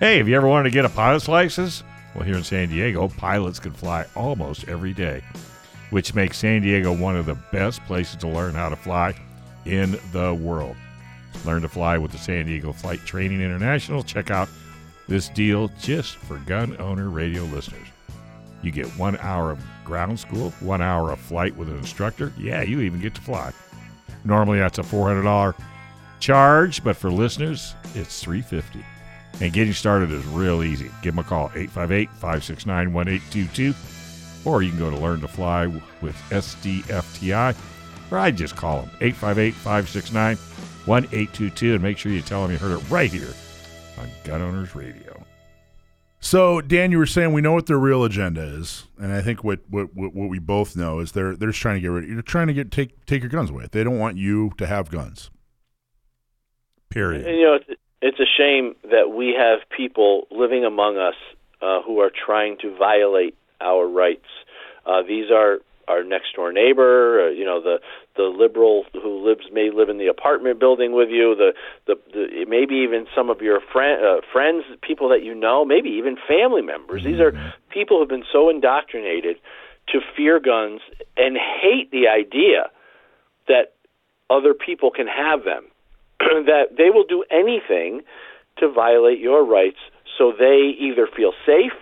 Hey, have you ever wanted to get a pilot's license? Well, here in San Diego, pilots can fly almost every day, which makes San Diego one of the best places to learn how to fly in the world. Learn to fly with the San Diego Flight Training International. Check out this deal just for gun owner radio listeners. You get one hour of ground school, one hour of flight with an instructor. Yeah, you even get to fly. Normally that's a $400 charge, but for listeners, it's 350 and getting started is real easy. Give them a call, 858 569 1822, or you can go to Learn to Fly with SDFTI, or I just call them, 858 569 1822, and make sure you tell them you heard it right here on Gun Owners Radio. So, Dan, you were saying we know what their real agenda is, and I think what what, what, we both know is they're they're just trying to get rid. You're trying to get take take your guns away. They don't want you to have guns. Period. And, you know, it's, it's a shame that we have people living among us uh, who are trying to violate our rights. Uh, these are our next door neighbor, uh, you know, the the liberal who lives may live in the apartment building with you, the the, the maybe even some of your friend uh, friends, people that you know, maybe even family members. These are people who've been so indoctrinated to fear guns and hate the idea that other people can have them. that they will do anything to violate your rights so they either feel safe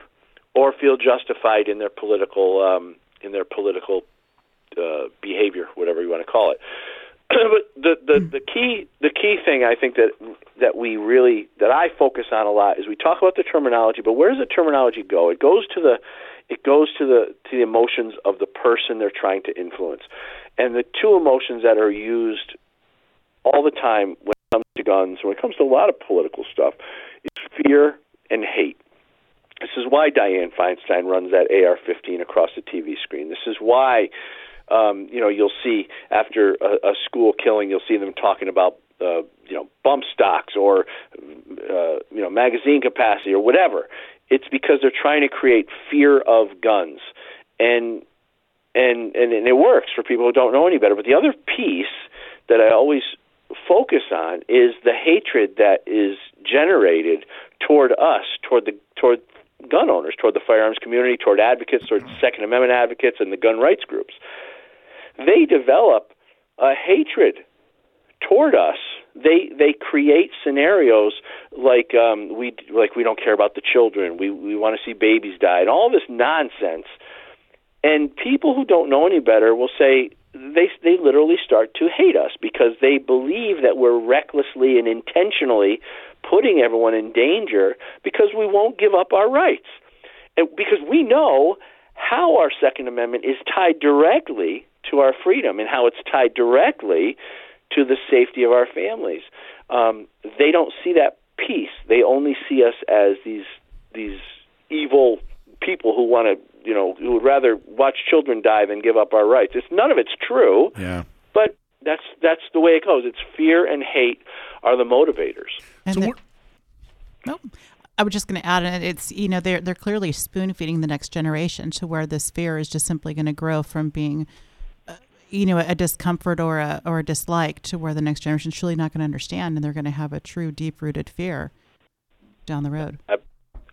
or feel justified in their political um, in their political uh, behavior, whatever you want to call it. but the, the the key the key thing I think that that we really that I focus on a lot is we talk about the terminology, but where does the terminology go? It goes to the it goes to the to the emotions of the person they're trying to influence, and the two emotions that are used all the time when it comes to guns, when it comes to a lot of political stuff, is fear and hate. This is why Dianne Feinstein runs that AR-15 across the TV screen. This is why, um, you know, you'll see after a, a school killing, you'll see them talking about, uh, you know, bump stocks or, uh, you know, magazine capacity or whatever. It's because they're trying to create fear of guns, and and and, and it works for people who don't know any better. But the other piece that I always focus on is the hatred that is generated toward us, toward the toward gun owners, toward the firearms community, toward advocates, toward Second Amendment advocates, and the gun rights groups. They develop a hatred toward us. They they create scenarios like um, we like we don't care about the children. We we want to see babies die, and all this nonsense. And people who don't know any better will say they they literally start to hate us because they believe that we're recklessly and intentionally putting everyone in danger because we won't give up our rights. And because we know how our second amendment is tied directly to our freedom and how it's tied directly to the safety of our families. Um, they don't see that piece. They only see us as these these evil people who want to, you know, who would rather watch children die than give up our rights. It's none of it's true. Yeah. But that's that's the way it goes. It's fear and hate are the motivators. And So the- what- no, I was just going to add, and it's you know they're they're clearly spoon feeding the next generation to where this fear is just simply going to grow from being, you know, a discomfort or a or a dislike to where the next generation is truly not going to understand, and they're going to have a true deep rooted fear down the road.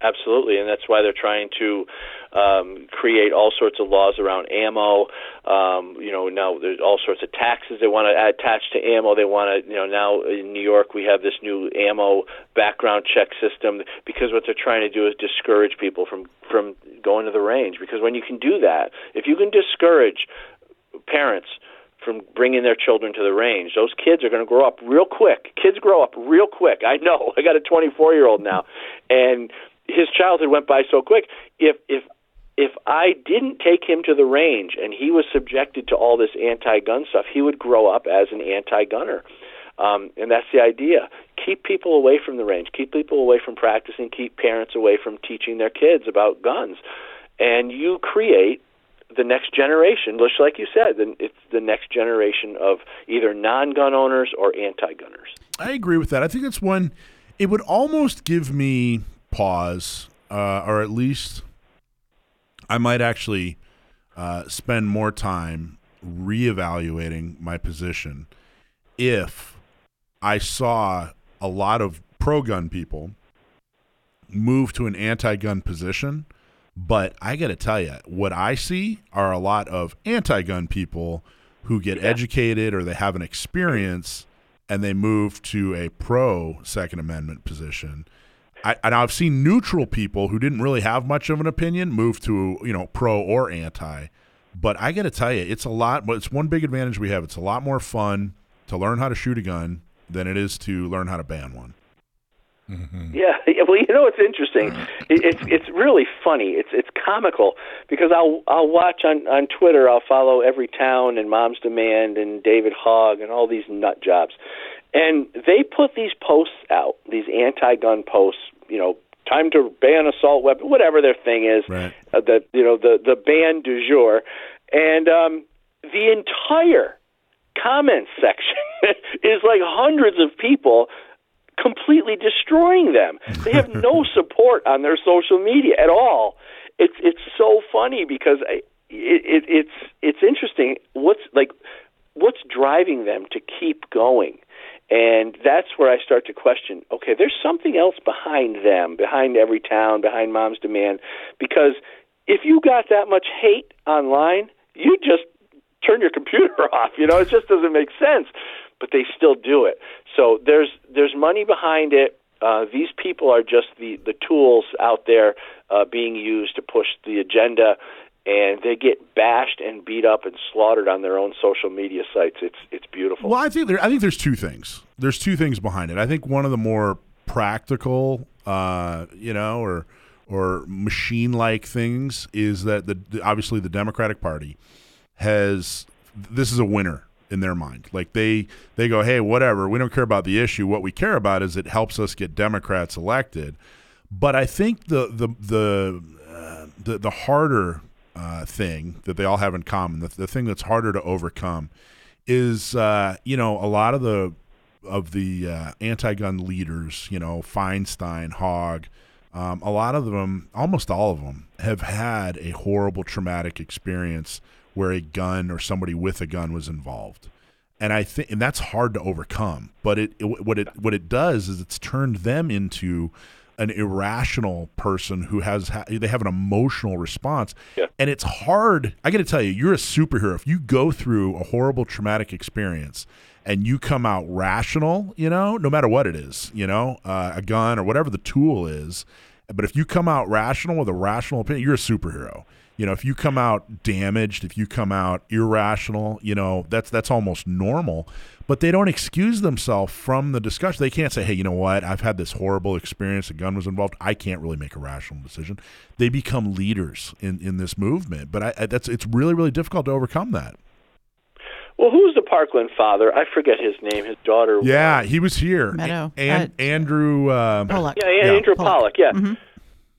Absolutely, and that's why they're trying to um, create all sorts of laws around ammo. Um, you know, now there's all sorts of taxes they want to attach to ammo. They want to, you know, now in New York we have this new ammo background check system because what they're trying to do is discourage people from from going to the range. Because when you can do that, if you can discourage parents from bringing their children to the range. Those kids are going to grow up real quick. Kids grow up real quick. I know. I got a 24 year old now, and his childhood went by so quick. If if if I didn't take him to the range and he was subjected to all this anti-gun stuff, he would grow up as an anti-gunner. Um, and that's the idea. Keep people away from the range. Keep people away from practicing. Keep parents away from teaching their kids about guns. And you create the next generation, just like you said, it's the next generation of either non-gun owners or anti-gunners. I agree with that. I think that's one. It would almost give me pause, uh, or at least I might actually uh, spend more time reevaluating my position if I saw a lot of pro-gun people move to an anti-gun position. But I got to tell you, what I see are a lot of anti-gun people who get educated or they have an experience and they move to a pro Second Amendment position. I, and I've seen neutral people who didn't really have much of an opinion move to you know pro or anti. But I got to tell you, it's a lot. But it's one big advantage we have. It's a lot more fun to learn how to shoot a gun than it is to learn how to ban one. Yeah, yeah, well, you know it's interesting? It, it's it's really funny. It's it's comical because I'll I'll watch on on Twitter. I'll follow Everytown and Mom's Demand and David Hogg and all these nut jobs, and they put these posts out, these anti-gun posts. You know, time to ban assault weapon, whatever their thing is. Right. Uh, the you know the the ban du jour, and um, the entire comment section is like hundreds of people completely destroying them. They have no support on their social media at all. It's it's so funny because I, it, it, it's it's interesting. What's like what's driving them to keep going? And that's where I start to question. Okay, there's something else behind them, behind Everytown, behind Mom's Demand, because if you got that much hate online, you just turn your computer off. You know, it just doesn't make sense. But they still do it. So there's there's money behind it. Uh, these people are just the the tools out there uh, being used to push the agenda, and they get bashed and beat up and slaughtered on their own social media sites. It's it's beautiful. Well, I think there. I think there's two things. There's two things behind it. I think one of the more practical, uh, you know, or or machine-like things is that the- obviously the Democratic Party has this is a winner in their mind. Like they they go, hey, whatever. We don't care about the issue. What we care about is it helps us get Democrats elected. But I think the the the uh, the, the harder uh, thing that they all have in common, the, the thing that's harder to overcome, is uh, you know a lot of the of the uh, anti-gun leaders, you know Feinstein, Hogg, um, a lot of them, almost all of them, have had a horrible traumatic experience where a gun or somebody with a gun was involved, and I think and that's hard to overcome. But it, it what it what it does is it's turned them into an irrational person who has ha- they have an emotional response Yeah. and it's hard i got to tell you you're a superhero if you go through a horrible traumatic experience and you come out rational you know no matter what it is you know uh, a gun or whatever the tool is but if you come out rational with a rational opinion you're a superhero you know if you come out damaged if you come out irrational you know that's that's almost normal but they don't excuse themselves from the discussion they can't say hey you know what i've had this horrible experience a gun was involved i can't really make a rational decision they become leaders in in this movement but I, I that's it's really really difficult to overcome that Well, who's the Parkland father? I forget his name. His daughter. Yeah, he was here. Meadow. And Uh, Andrew. Uh, Pollack. Yeah, yeah, Andrew Pollack. Yeah.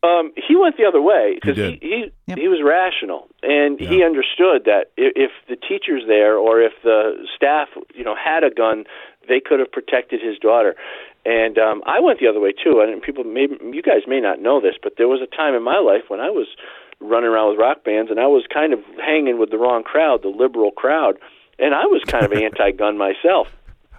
Um, he went the other way because He he he, Yep. he was rational and he understood that if, if the teachers there or if the staff you know had a gun, they could have protected his daughter. And um, I went the other way too. And people, maybe you guys may not know this, but there was a time in my life when I was running around with rock bands and I was kind of hanging with the wrong crowd, the liberal crowd, and I was kind of anti-gun myself.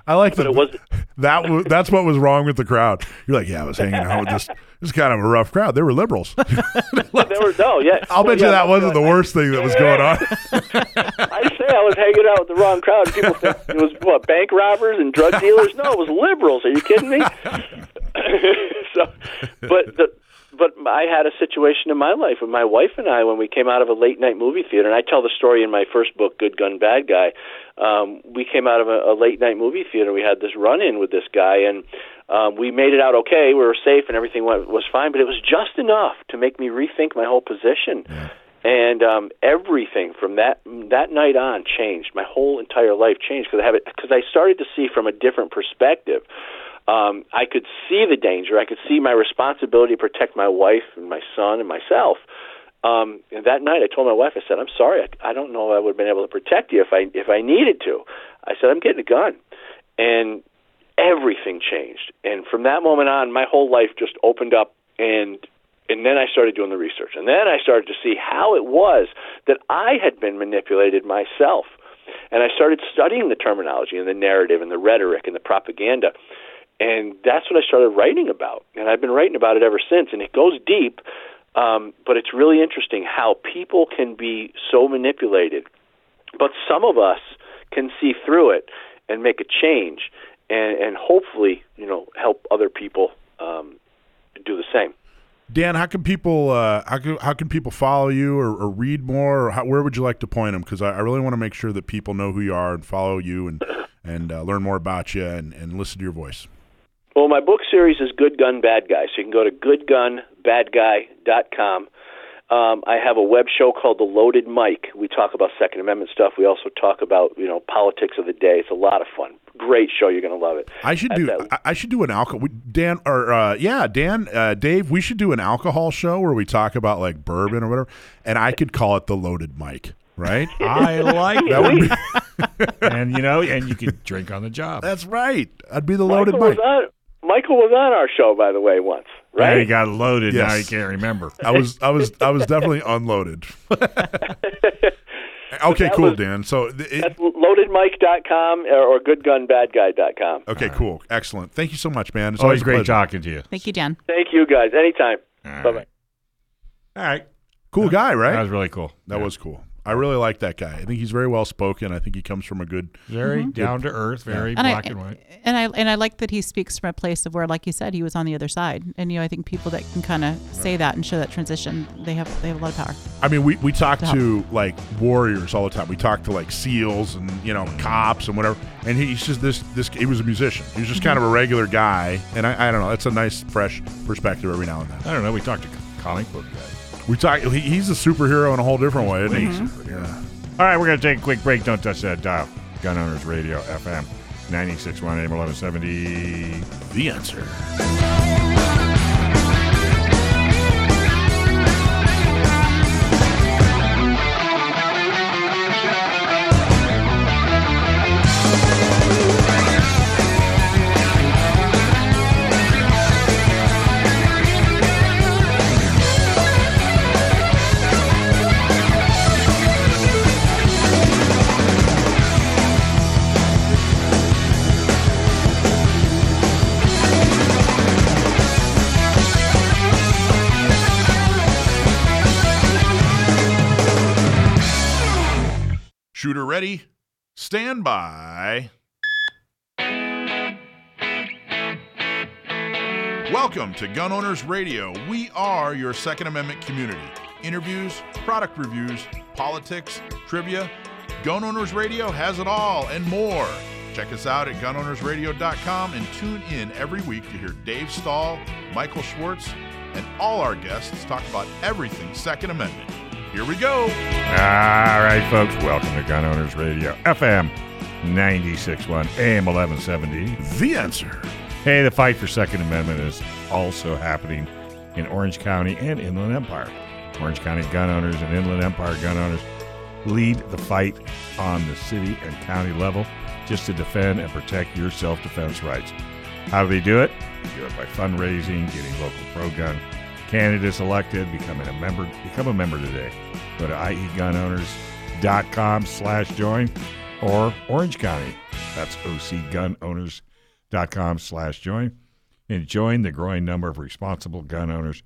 I like But that. it was that was that's what was wrong with the crowd. You're like, yeah, I was hanging out with this. This kind of a rough crowd. They were liberals. there were no, yeah. I'll bet you that wasn't the worst thing that was going on. I say I was hanging out with the wrong crowd. People think it was what bank robbers and drug dealers. No, it was liberals. Are you kidding me? so, but the but I had a situation in my life with my wife and I when we came out of a late night movie theater, and I tell the story in my first book, Good Gun Bad Guy. Um, we came out of a, a late night movie theater. We had this run in with this guy, and um, we made it out okay. We were safe, and everything went, was fine. But it was just enough to make me rethink my whole position and um, everything from that that night on changed. My whole entire life changed because I have it because I started to see from a different perspective. Um, I could see the danger. I could see my responsibility to protect my wife and my son and myself. Um, and that night, I told my wife, I said, "I'm sorry. I, I don't know if I would have been able to protect you if I if I needed to." I said, "I'm getting a gun," and everything changed. And from that moment on, my whole life just opened up and and then I started doing the research. And then I started to see how it was that I had been manipulated myself. And I started studying the terminology and the narrative and the rhetoric and the propaganda. And that's what I started writing about. And I've been writing about it ever since. And it goes deep, um, but it's really interesting how people can be so manipulated. But some of us can see through it and make a change and, and hopefully, you know, help other people um, do the same. Dan, how can people uh, how can how can people follow you or, or read more? Or how, where would you like to point them? Because I, I really want to make sure that people know who you are and follow you and and uh, learn more about you and, and listen to your voice. Well, my book series is Good Gun Bad Guy, so you can go to goodgunbadguy.com. Um, I have a web show called The Loaded Mic. We talk about Second Amendment stuff. We also talk about you know politics of the day. It's a lot of fun. Great show. You're going to love it. I should At do that- I, I should do an alcohol Dan or uh, yeah Dan uh, Dave. We should do an alcohol show where we talk about like bourbon or whatever, and I could call it the loaded mic. Right? I like that would be. And, you know, and you could drink on the job. that's right. I'd be the loaded Michael mic. was on. Michael was on our show, by the way, once. Now Right? you got loaded. Now you can't remember. I was I was I was definitely unloaded. okay, cool, was- Dan. So th- it, That's loadedmic.com uh, or, or goodgunbadguy.com. okay, cool, excellent. Thank you so much, man. It's Always a great pleasure. talking to you. Thank you, Dan. Thank you, guys. Anytime. All Bye bye. All right. Cool guy, right? That was really cool. That Yeah. was cool. I really like that guy. I think he's very well spoken. I think he comes from a good. very mm-hmm. down to earth, very And black I, and white. and I and I like that he speaks from a place of where, like you said, he was on the other side. And you know, I think people that can kind of say that and show that transition, they have they have a lot of power. I mean, we, we talk Yeah. to like warriors all the time. We talk to like SEALs and you know mm-hmm. cops and whatever. And he's just this this. He was a musician. He was just kind of a mm-hmm. regular guy. And I, I don't know. It's a nice fresh perspective every now and then. I don't know. We talked to comic book guys. We talk. He, he's a superhero in a whole different way, isn't he? Mm-hmm. Yeah. All right, we're going to take a quick break. Don't touch that dial. Gun Owners Radio, FM 96.1 AM 1170. The answer. Shooter ready. Stand by. Welcome to Gun Owners Radio. We are your Second Amendment community. Interviews, product reviews, politics, trivia. Gun Owners Radio has it all and more. Check us out at gunownersradio.com and tune in every week to hear Dave Stahl, Michael Schwartz, and all our guests talk about everything Second Amendment. Here we go. All right, folks. Welcome to Gun Owners Radio, FM 96.1 AM 1170. The answer. Hey, the fight for Second Amendment is also happening in Orange County and Inland Empire. Orange County gun owners and Inland Empire gun owners lead the fight on the city and county level just to defend and protect your self defense rights. How do they do it? They do it by fundraising, getting local pro gun candidates elected, becoming a member. Become a member today. Go to iegunowners.com slash join or Orange County. That's ocgunowners.com slash join and join the growing number of responsible gun owners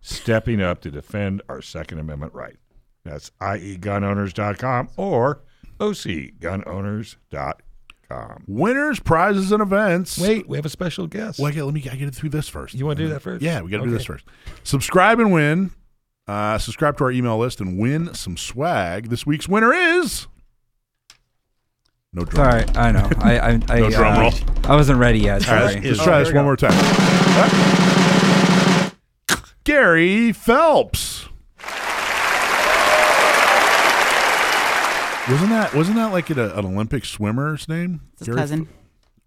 stepping up to defend our Second Amendment right. That's iegunowners.com or ocgunowners.com. Winners, prizes, and events. Wait, we have a special guest. Well, I let me I get it through this first. You wanna do that first? Yeah, we got to do this first. Subscribe and win. Uh, subscribe to our email list and win some swag. This week's winner is. No drum. Sorry, I know. I I, I, No drum uh, roll. I wasn't ready yet. All right, Sorry. let's, let's Oh, try here this one go. more time. Gary Phelps. Wasn't that wasn't that like an, an Olympic swimmer's name? It's his Gary cousin, Ph-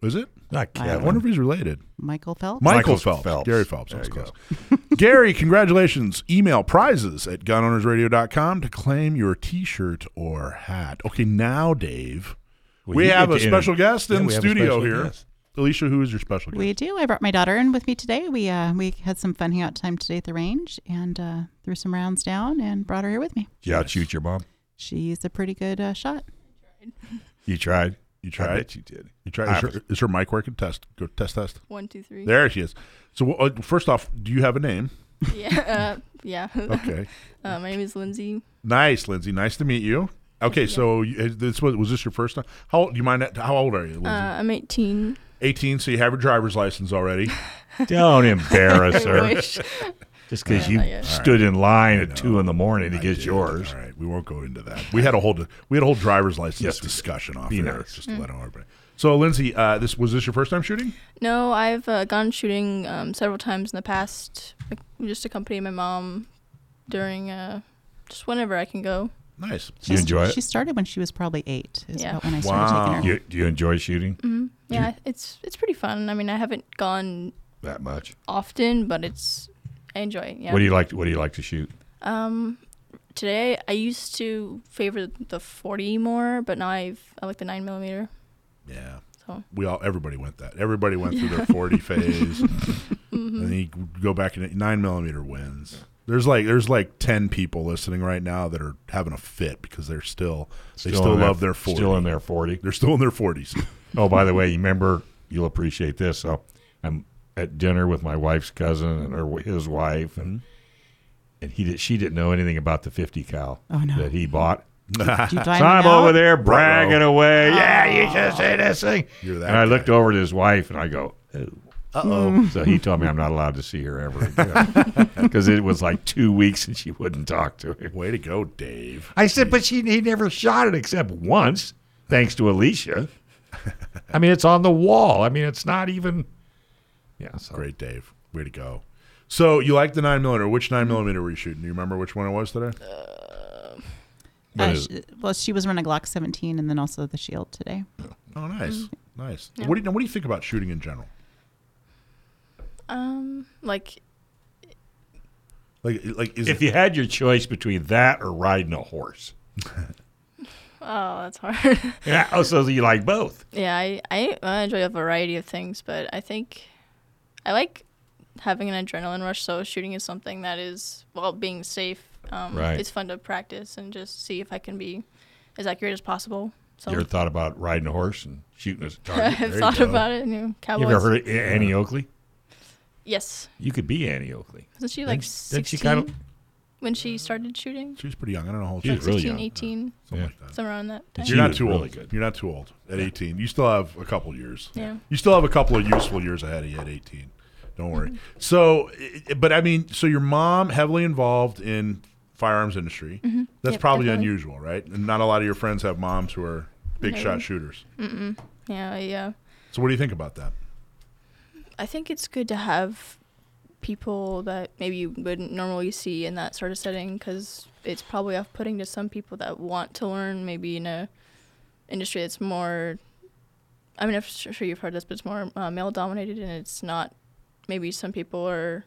Was it? Not I I wonder if he's related. Michael Phelps. Michael Michael Phelps. Phelps. Gary Phelps. There That's you close. Gary, congratulations. Email prizes at gunownersradio.com to claim your t-shirt or hat. Okay, now, Dave, Well, we have a special guest Yeah, in we have a studio here. guest. Alicia, who is your special guest? We do. I brought my daughter in with me today. We uh we had some fun hangout time today at the range and uh, threw some rounds down and brought her here with me. Yeah, you outshoot your mom? She's a pretty good uh, shot. You tried? You I tried? bet you did. You tried? Is her, is her mic working? Test. Go test test. One, two, three. There she is. So uh, first off, do you have a name? Yeah. Uh, yeah. Okay. uh, my name is Lindsay. nice, Lindsay. Nice to meet you. Okay, so you- uh, this was was this your first time? How old, do you mind? How old are you, Lindsay? Uh, I'm 18. 18. So you have your driver's license already. Don't embarrass I her. Wish. Just because you not yet. stood in line at two in the morning to I get did. yours. All right, we won't go into that. We had a whole we had a whole driver's license Yes, discussion off Be there, nice. just to let everybody. So, Lindsay, uh, this was this your first time shooting? No, I've uh, gone shooting um, several times in the past, like, just to accompany my mom during uh, just whenever I can go. Nice. Do you enjoy it? She started when she was probably eight. Is Yeah. about when I started Wow. taking her. You, do you enjoy shooting hmm Yeah, it's it's pretty fun. I mean, I haven't gone that much? often, but it's I enjoy it. Yeah. What do you like? What do you like to shoot? Um, today I used to favor the 40 more, but now I've I like the nine millimeter. Yeah. So We all everybody went that. Everybody went through their 40 phase, Mm-hmm. and then you go back and nine millimeter wins. There's like there's like 10 people listening right now that are having a fit because they're still they still, in love their 40. Still in their forty. They're still in their 40s. Oh, by the way, you remember? You'll appreciate this. So, I'm at dinner with my wife's cousin and her his wife, and and he did, she didn't know anything about the fifty cal Oh, no. that he bought. So I'm over there Ruh-roh. bragging away. Yeah, you should say this thing. You're that and I guy. looked over at his wife and I go, oh. Uh-oh. So he told me I'm not allowed to see her ever again because it was like two weeks and she wouldn't talk to him. Way to go, Dave. I said, but she he never shot it except once, thanks to Alicia. I mean, it's on the wall. I mean, it's not even. Yeah, so Great, Dave. Way to go. So you like the nine millimeter? Which nine millimeter were you shooting? Do you remember which one it was today? What Uh, is she- well, she was running a Glock 17 and then also the Shield today. Oh, nice, nice. Yeah. What do you what do you think about shooting in general? um like Like like is if it, you had your choice between that or riding a horse, oh that's hard. yeah, oh, so you like both. yeah, I, I I enjoy a variety of things, but I think I like having an adrenaline rush. So shooting is something that is well being safe. Um, Right. It's fun to practice and just see if I can be as accurate as possible. So You ever thought about riding a horse and shooting a target? I've thought about it. You know, you ever heard of Annie Oakley? Yes. You could be Annie Oakley. Wasn't she like Didn't- didn't she 16 kinda- when she started shooting? She was pretty young. I don't know how old She's she Like is. really 16, young. 18, Something Yeah. like that. somewhere around that. time. She You're not was too really old. good. You're not too old at 18. You still have a couple years. Yeah. You still have a couple of useful years ahead of you at 18. Don't worry. So, i- but I mean, so your mom heavily involved in firearms industry. That's Mm-hmm. Yep, probably definitely. unusual, right? And not a lot of your friends have moms who are big No. shot shooters. Yeah, yeah. So, what do you think about that? I think it's good to have people that maybe you wouldn't normally see in that sort of setting because it's probably off-putting to some people that want to learn maybe in a industry that's more. I mean, I'm su- sure you've heard this, but it's more uh, male dominated, and it's not. Maybe some people are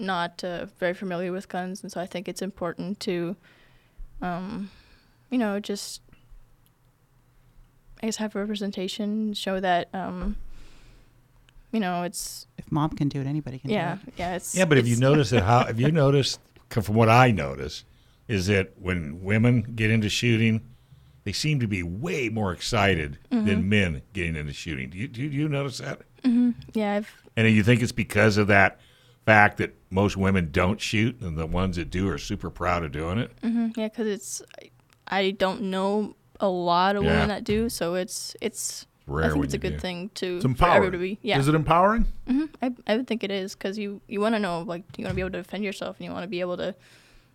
not uh, very familiar with guns, and so I think it's important to, um, you know, just I guess have representation, show that, um, you know, it's If mom can do it, anybody can yeah, do it. yeah, it's Yeah, but if you notice noticed that? How have you noticed? From what I notice, is that when women get into shooting, they seem to be way more excited Mm-hmm. than men getting into shooting. Do you, do you notice that? Yeah, I've And you think it's because of that fact that most women don't shoot, and the ones that do are super proud of doing it? mhm, yeah, because it's I don't know a lot of Yeah. women that do, so it's it's Rare I think when it's a good do. thing to It's for empowering. everybody. Yeah, Is it empowering? hmm I I would think it is because you you want to know like you want to be able to defend yourself and you want to be able to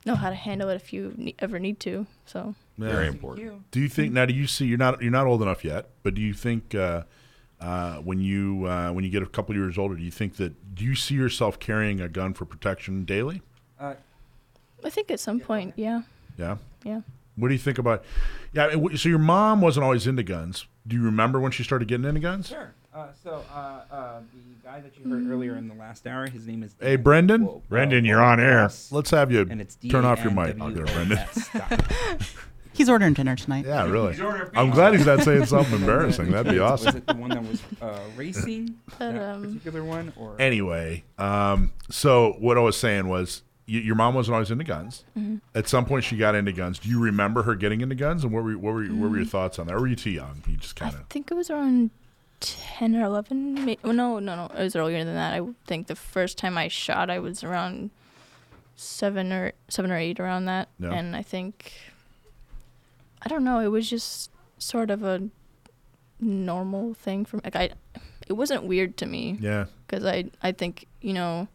know how to handle it if you ne- ever need to. So Very Yeah. important. Do you think now? Do you see? You're not you're not old enough yet, but do you think uh, uh, when you uh, when you get a couple years older, do you think that do you see yourself carrying a gun for protection daily? Uh, I think at some point, yeah, Yeah. yeah. What do you think about? Yeah. So your mom wasn't always into guns. Do you remember when she started getting into guns? Sure. Uh, so uh, uh, the guy that you heard earlier in the last hour, his name is. Hey, Dan Brendan? Wo- Brendan, uh, you're on air. Wos, Let's have you And it's turn off your mic. D-A-N-W-O-S there, Brendan. dot- He's ordering dinner tonight. Yeah, really. I'm glad he's not saying something embarrassing. That'd be awesome. Was awesome. it the one that was uh, racing? But, that um, particular one, or Anyway, um, so what I was saying was, y- your mom wasn't always into guns. Mm-hmm. At some point, she got into guns. Do you remember her getting into guns? And what were what were, what were your Mm. thoughts on that? Or were you too young? You just kind of I think it was around ten or eleven. May- oh, no, no, no, it was earlier than that. I think the first time I shot, I was around seven or seven or eight around that, Yeah. and I think I don't know. It was just sort of a normal thing for me. Like I, it wasn't weird to me. yeah. because I I think you know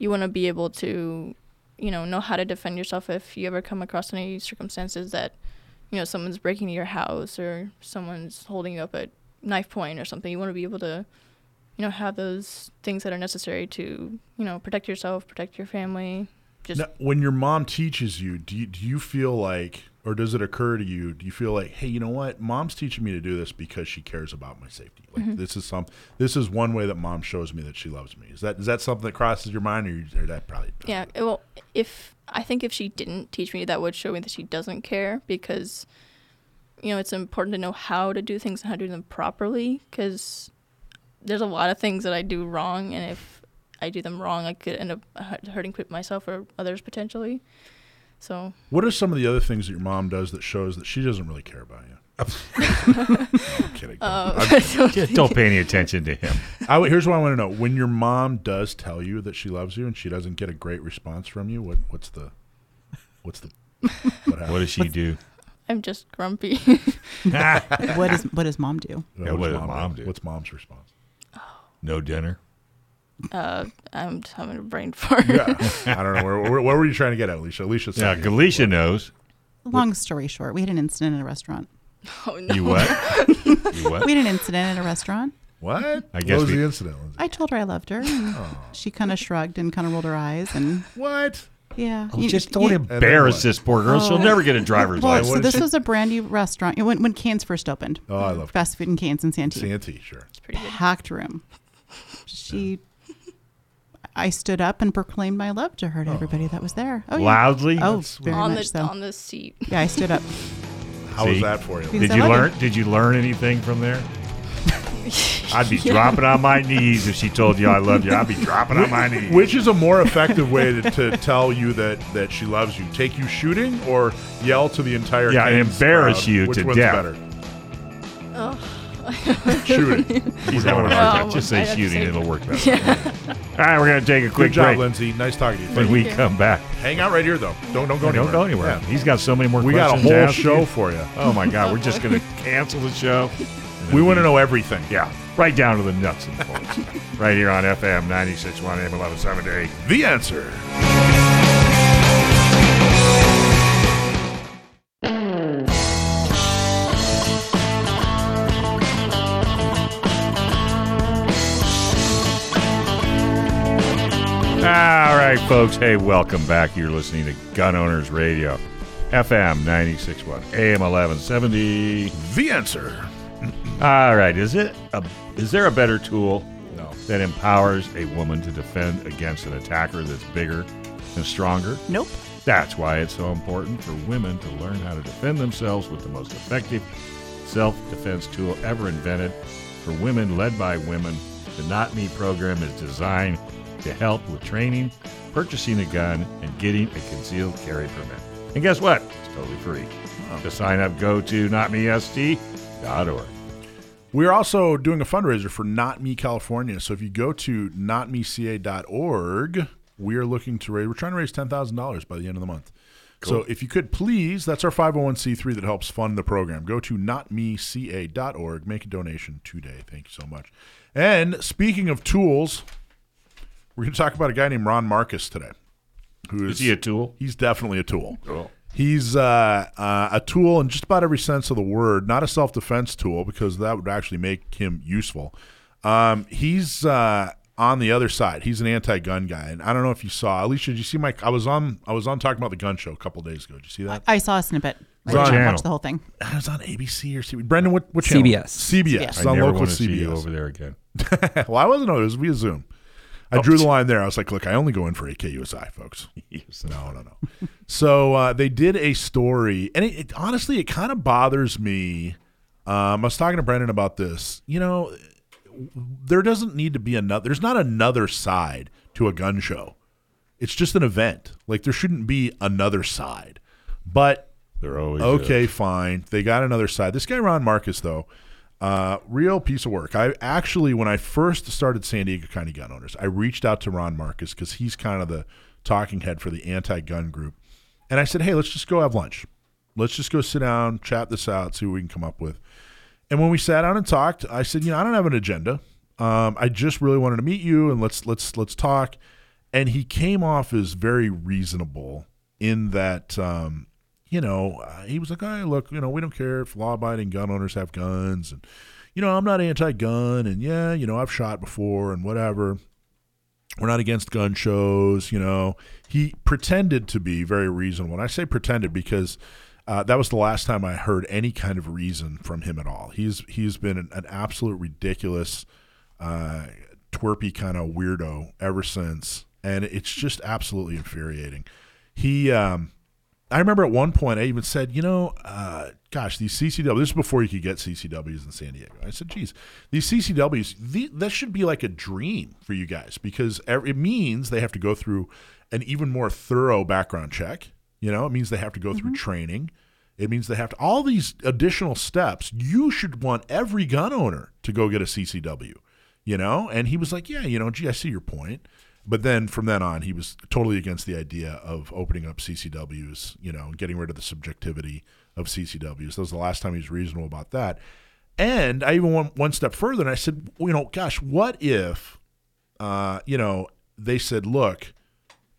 you want to be able to you know know how to defend yourself if you ever come across any circumstances that you know someone's breaking into your house or someone's holding you up at knife point or something. You want to be able to you know have those things that are necessary to you know protect yourself, protect your family. Just Now, when your mom teaches you, do you, do you feel like, or does it occur to you? Do you feel like, hey, you know what? Mom's teaching me to do this because she cares about my safety. Like Mm-hmm. this is some, this is one way that mom shows me that she loves me. Is that is that something that crosses your mind, or, you, or that probably? Yeah, it- well, if I think if she didn't teach me, that would show me that she doesn't care because, you know, it's important to know how to do things and how to do them properly because there's a lot of things that I do wrong, and if I do them wrong, I could end up hurting myself or others potentially. So What are some of the other things that your mom does that shows that she doesn't really care about you? I'm kidding. uh, I'm- Just don't pay any attention to him. I, here's what I want to know: When your mom does tell you that she loves you and she doesn't get a great response from you, what what's the what's the what? What does she do? I'm just grumpy. what does what does mom do? Yeah, what does mom do? What's mom's response? No dinner. Uh, I'm just having a brain fart. Yeah, I don't know. Where, where, where were you trying to get at, Alicia? Alicia Yeah, Galicia knows. Long story short, we had an incident in a restaurant. oh no. You what? you what? We had an incident in a restaurant. What? I guess what was we- the incident? Lindsay? I told her I loved her. and She kind of shrugged and kind of rolled her eyes, and What? yeah. Oh, You- just don't you- embarrass this poor girl. She'll Oh. never get a driver's Well, license. so this was a brand new restaurant when when Cane's first opened. Oh, I love fast food in Cane's in Santee. Santee. Sure. It's pretty good. Packed room. She, I stood up and proclaimed my love to her to everybody that was there. Oh yeah. Loudly? Oh, That's very on much the so. on the seat. Yeah, I stood up. How was See? that for you? Because Did I you love learn? Did you learn anything from there? I'd be dropping on my knees if she told you I love you. I'd be dropping on my knees. Which is a more effective way to, to tell you that, that she loves you? Take you shooting or yell to the entire Yeah, Cane's embarrass crowd? you Which to one's death. better? Oh. Shooting. He's having a hard time. Just say I have to shooting; it'll work better. All right, we're gonna take a quick Good quick job, break. Lindsay. Nice talking to you. When we you. come back, Hang out right here, though. Don't don't go Yeah, anywhere. don't go anywhere. Yeah. He's got so many more. We got a whole show you. for you. Oh my God, we're just gonna cancel the show. We want to know everything. Yeah, right down to the nuts and bolts. right here on FM 96.1 AM 1170. The answer. Right, folks. Hey, welcome back. You're listening to Gun Owners Radio. FM 96.1, AM 1170. The answer. All right, is it a, is there a better tool No. that empowers a woman to defend against an attacker that's bigger and stronger? Nope. That's why it's so important for women to learn how to defend themselves with the most effective self defense tool ever invented for women led by women. The Not Me program is designed to help with training, purchasing a gun, and getting a concealed carry permit. And guess what? It's totally free. To sign up, go to notmest.org. We're also doing a fundraiser for Not Me California. So if you go to notmeca.org, we are looking to raise, we're trying to raise $10,000 by the end of the month. So if you could please, that's our 501c3 that helps fund the program. Go to notmeca.org, make a donation today. Thank you so much. And speaking of tools, we're going to talk about a guy named Ron Marcus today. Who Is he a tool? He's definitely a tool. Cool. He's uh, uh, a tool in just about every sense of the word, not a self defense tool because that would actually make him useful. Um, he's uh, on the other side. He's an anti gun guy, and I don't know if you saw. Alicia, did you see my? I was on. I was on talking about the gun show a couple days ago. Did you see that? I saw a snippet. I Right. didn't Channel. watch the whole thing. I was on ABC or CBS. Brendan, what, what channel? CBS. CBS. It's I on never local want to see you CBS. over there again. well, I wasn't. No, it was via Zoom. I drew the line there. I was like, look, I only go in for AKUSI, folks. No, no, no. so uh, they did a story, and it, it honestly, it kind of bothers me. Um, I was talking to Brendan about this. You know, there doesn't need to be another. There's not another side to a gun show. It's just an event. Like there shouldn't be another side. But They're always okay, fine. They got another side. This guy Ron Marcus, though, uh, real piece of work. I actually, when I first started San Diego County Gun Owners, I reached out to Ron Marcus because he's kind of the talking head for the anti-gun group, and I said, "Hey, let's just go have lunch. Let's just go sit down, chat this out, see what we can come up with." And when we sat down and talked, I said, "You know, I don't have an agenda. Um, I just really wanted to meet you and let's let's let's talk." And he came off as very reasonable in that. Um, you know, uh, he was like, "Hey, look, you know, we don't care if law-abiding gun owners have guns, and you know, I'm not anti-gun, and yeah, you know, I've shot before, and whatever. We're not against gun shows, you know." He pretended to be very reasonable, and I say pretended because uh, that was the last time I heard any kind of reason from him at all. He's he's been an, an absolute ridiculous, uh, twerpy kind of weirdo ever since, and it's just absolutely infuriating. He. Um, I remember at one point I even said, you know, uh, gosh, these CCW. This is before you could get CCWs in San Diego. I said, geez, these CCWs, the, that should be like a dream for you guys because it means they have to go through an even more thorough background check. You know, it means they have to go through training. It means they have to all these additional steps. You should want every gun owner to go get a CCW. You know, and he was like, yeah, you know, gee, I see your point. But then from then on, he was totally against the idea of opening up CCWs, you know, getting rid of the subjectivity of CCWs. That was the last time he was reasonable about that. And I even went one step further and I said, well, you know, gosh, what if, uh, you know, they said, look,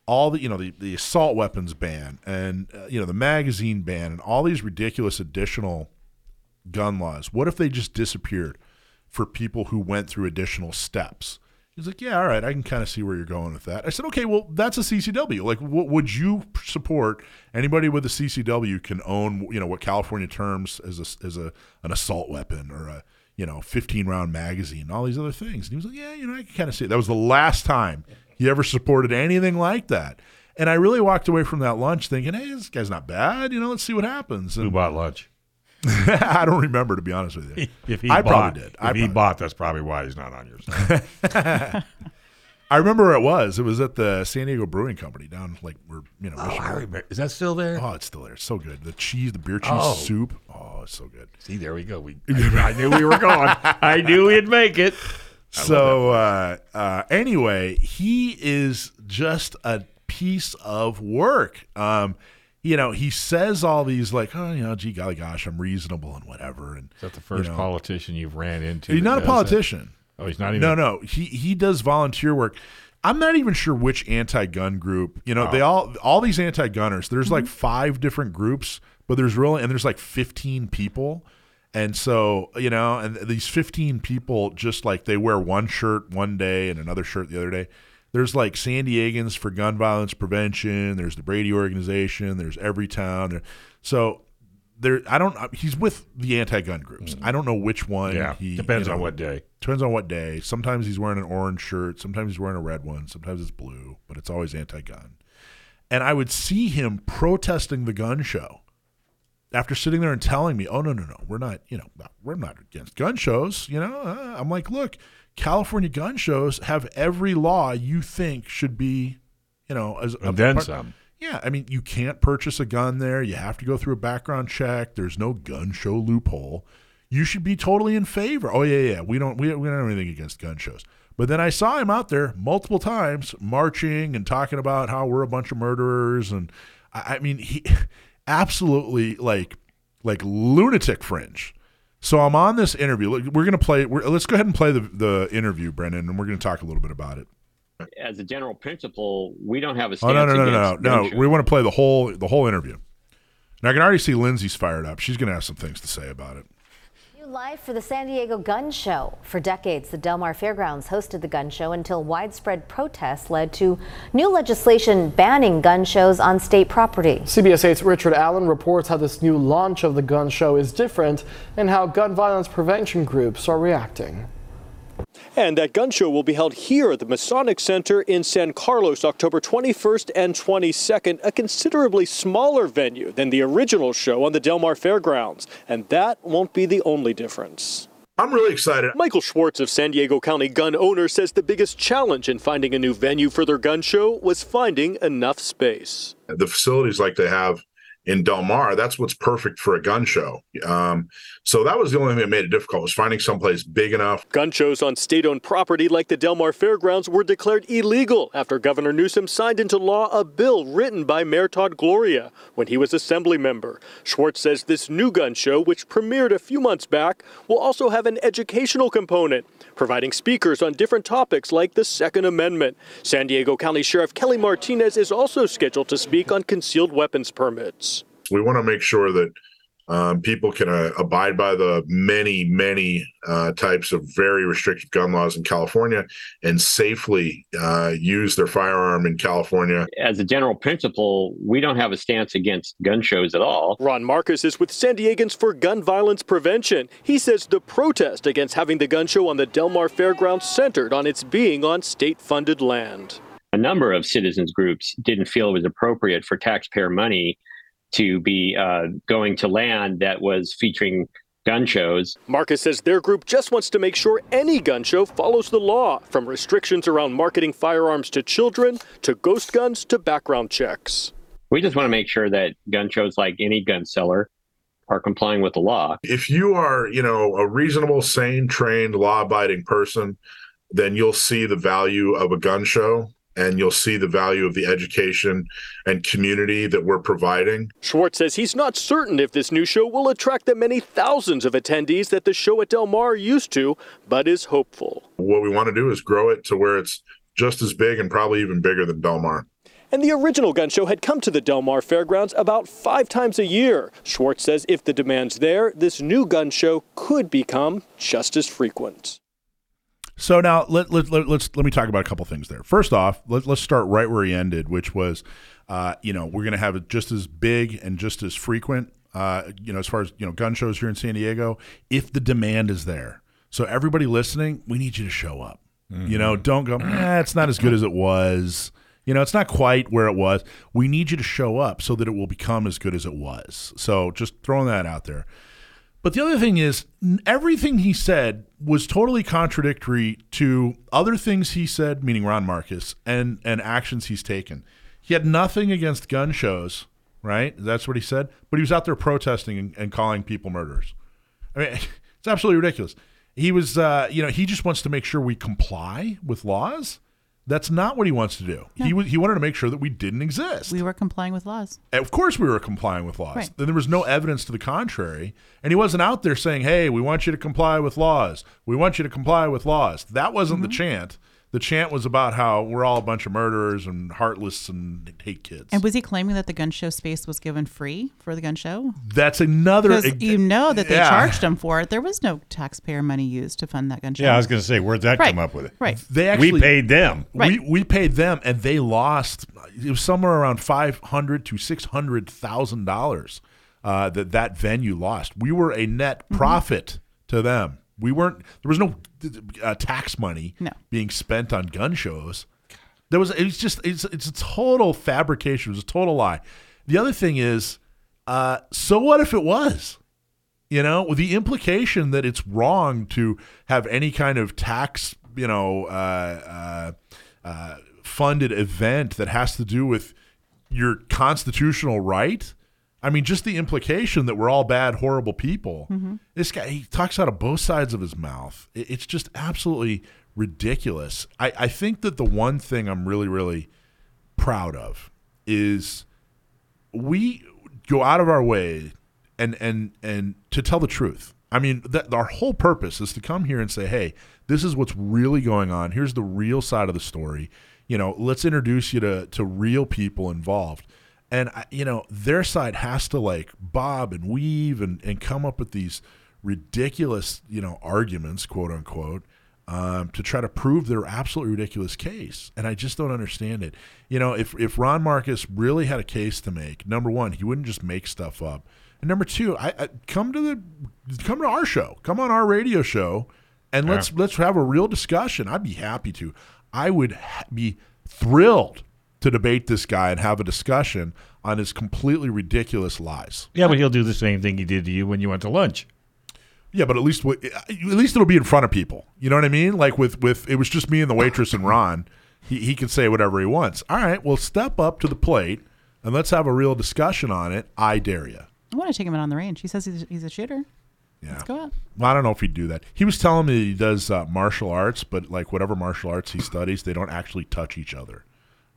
all the, you know, the, the assault weapons ban and, uh, you know, the magazine ban and all these ridiculous additional gun laws, what if they just disappeared for people who went through additional steps? He's like, yeah, all right, I can kind of see where you're going with that. I said, okay, well, that's a CCW. Like, what would you support? Anybody with a CCW can own, you know, what California terms as a as a an assault weapon or a you know 15 round magazine, all these other things. And he was like, yeah, you know, I can kind of see it. That was the last time he ever supported anything like that. And I really walked away from that lunch thinking, hey, this guy's not bad. You know, let's see what happens. Who bought lunch? I don't remember to be honest with you. If he I bought, probably did. If I he probably- bought, that's probably why he's not on your side. I remember where it was. It was at the San Diego Brewing Company down like where you know. oh, I remember. Is that still there? Oh, it's still there. It's so good. The cheese, the beer cheese Oh. soup. Oh, it's so good. See, there we go. We, I, I knew we were going. I knew we'd make it. So uh, uh, anyway, he is just a piece of work. Um, you know, he says all these like, oh, you know, gee, golly gosh, I'm reasonable and whatever. And Is that the first know. politician you've ran into? he's not a does that? politician. Oh, he's not even. No, no, he he does volunteer work. I'm not even sure which anti-gun group. You know, they oh. all all these anti-gunners. There's like mm-hmm. five different groups, but there's really and there's like 15 people. And so, you know, and these 15 people just like they wear one shirt one day and another shirt the other day. There's like San Diegans for gun violence prevention. There's the Brady organization. There's Everytown. There, so there, I don't. He's with the anti-gun groups. I don't know which one. Mm. Yeah, he, depends you on what day. Depends on what day. Sometimes he's wearing an orange shirt. Sometimes he's wearing a red one. Sometimes it's blue, but it's always anti-gun. And I would see him protesting the gun show after sitting there and telling me, "Oh no, no, no, we're not. You know, we're not against gun shows." You know, uh, I'm like, "Look, California gun shows have every law you think should be, you know, as a And then part- some. yeah, I mean, you can't purchase a gun there. You have to go through a background check. There's no gun show loophole. You should be totally in favor. Oh yeah, yeah. We don't we, we don't have anything against gun shows. But then I saw him out there multiple times marching and talking about how we're a bunch of murderers and I, I mean he absolutely like like lunatic fringe. So I'm on this interview. We're gonna play. We're, let's go ahead and play the the interview, Brendan, and we're gonna talk a little bit about it. as a general principle, we don't have a Oh no no no no no no! We want to play the whole the whole interview. Now I can already see Lindsay's fired up. She's going to have some things to say about it. Life for the San Diego Gun Show. For decades, the Del Mar Fairgrounds hosted the gun show until widespread protests led to new legislation banning gun shows on state property. CBS 8's Richard Allen reports how this new launch of the gun show is different and how gun violence prevention groups are reacting. And that gun show will be held here at the Masonic Center in San Carlos October 21st and 22nd, a considerably smaller venue than the original show on the Del Mar Fairgrounds. And that won't be the only difference. I'm really excited. Michael Schwartz of San Diego County Gun Owner says the biggest challenge in finding a new venue for their gun show was finding enough space. the facilities like they have in Del Mar, that's what's perfect for a gun show. Um, so that was the only thing that made it difficult was finding someplace big enough. Gun shows on state owned property like the Del Mar Fairgrounds were declared illegal after Governor Newsom signed into law a bill written by Mayor Todd Gloria when he was assembly member. Schwartz says this new gun show, which premiered a few months back, will also have an educational component, providing speakers on different topics like the Second Amendment. San Diego County Sheriff Kelly Martinez is also scheduled to speak on concealed weapons permits. We want to make sure that um, people can uh, abide by the many, many uh, types of very restrictive gun laws in California and safely uh, use their firearm in California. As a general principle, we don't have a stance against gun shows at all. Ron Marcus is with San Diegans for Gun Violence Prevention. He says the protest against having the gun show on the Del Mar Fairgrounds centered on its being on state funded land. A number of citizens groups didn't feel it was appropriate for taxpayer money to be uh, going to land that was featuring gun shows. Marcus says their group just wants to make sure any gun show follows the law, from restrictions around marketing firearms to children to ghost guns to background checks. We just want to make sure that gun shows, like any gun seller, are complying with the law. If you are, you know, a reasonable, sane, trained, law-abiding person, then you'll see the value of a gun show and you'll see the value of the education and community that we're providing. Schwartz says he's not certain if this new show will attract the many thousands of attendees that the show at Del Mar used to, but is hopeful. What we want to do is grow it to where it's just as big and probably even bigger than Del Mar. And the original gun show had come to the Del Mar Fairgrounds about five times a year. Schwartz says if the demand's there, this new gun show could become just as frequent. So now let, let, let, let's let me talk about a couple things there. First off, let, let's start right where he ended, which was, uh, you know, we're going to have it just as big and just as frequent, uh, you know, as far as you know, gun shows here in San Diego, if the demand is there. So everybody listening, we need you to show up. You know, don't go. Eh, it's not as good as it was. You know, it's not quite where it was. We need you to show up so that it will become as good as it was. So just throwing that out there. But the other thing is, everything he said was totally contradictory to other things he said, meaning Ron Marcus, and and actions he's taken. He had nothing against gun shows, right? That's what he said. But he was out there protesting and, and calling people murderers. I mean, it's absolutely ridiculous. He was, uh, you know, he just wants to make sure we comply with laws. That's not what he wants to do. He was, he wanted to make sure that we didn't exist. We were complying with laws. Of course, we were complying with laws. Right. Then there was no evidence to the contrary, and he wasn't out there saying, "Hey, we want you to comply with laws. We want you to comply with laws." That wasn't Mm-hmm. the chant. The chant was about how we're all a bunch of murderers and heartless and hate kids. And was he claiming that the gun show space was given free for the gun show? That's another. Because you know that they Yeah. charged him for it. There was no taxpayer money used to fund that gun show. Yeah, I was going to say, where'd that Right, come up with it? right. They actually we paid them. Right. We we paid them, and they lost. It was somewhere around five hundred to six hundred thousand dollars uh, that that venue lost. We were a net Mm-hmm. profit to them. We weren't. There was no uh, tax money No. being spent on gun shows. There was. It was just. It's it's a total fabrication. It was a total lie. The other thing is, uh, so what if it was? You know, with the implication that it's wrong to have any kind of tax, you know, uh, uh, uh, funded event that has to do with your constitutional right. I mean, just the implication that we're all bad, horrible people. Mm-hmm. This guy, he talks out of both sides of his mouth. It's just absolutely ridiculous. I, I think that the one thing I'm really, really proud of is we go out of our way and and and to tell the truth. I mean, that our whole purpose is to come here and say, "Hey, this is what's really going on. Here's the real side of the story. You know, let's introduce you to to real people involved." And I- you know, their side has to like bob and weave and and come up with these ridiculous, you know, arguments, quote unquote, um, to try to prove their absolutely ridiculous case. And I just don't understand it. You know, if if Ron Marcus really had a case to make, number one, he wouldn't just make stuff up. And number two, I, I come to the come to our show, come on our radio show, and let's let's have a real discussion. I'd be happy to. I would ha- be thrilled to debate this guy and have a discussion on his completely ridiculous lies. Yeah, but he'll do the same thing he did to you when you went to lunch. Yeah, but at least w- at least it'll be in front of people. You know what I mean? Like with with it was just me and the waitress and Ron. He he can say whatever he wants. All right, well step up to the plate and let's have a real discussion on it. I dare you. I want to take him out on the range. He says he's, he's a shooter. Yeah. Let's go out. Well, I don't know if he'd do that. He was telling me he does uh, martial arts, but like whatever martial arts he studies, they don't actually touch each other.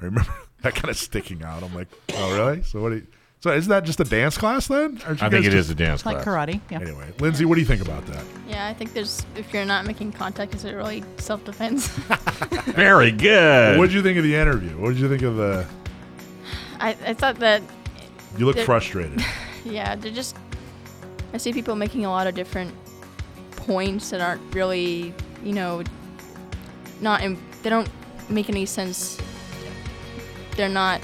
I remember that kind of sticking out. I'm like, oh really? So what? Do you, so isn't that just a dance class then? Aren't you I think guys it just- is a dance class. It's Like class. karate. Yeah. Anyway, Lindsay, what do you think about that? Yeah, I think there's if you're not making contact, is it really self defense? Very good. What did you think of the interview? What did you think of the? I, I thought that You look frustrated. yeah, they're just. I see people making a lot of different points that aren't really, you know, not in, they don't make any sense. They're not.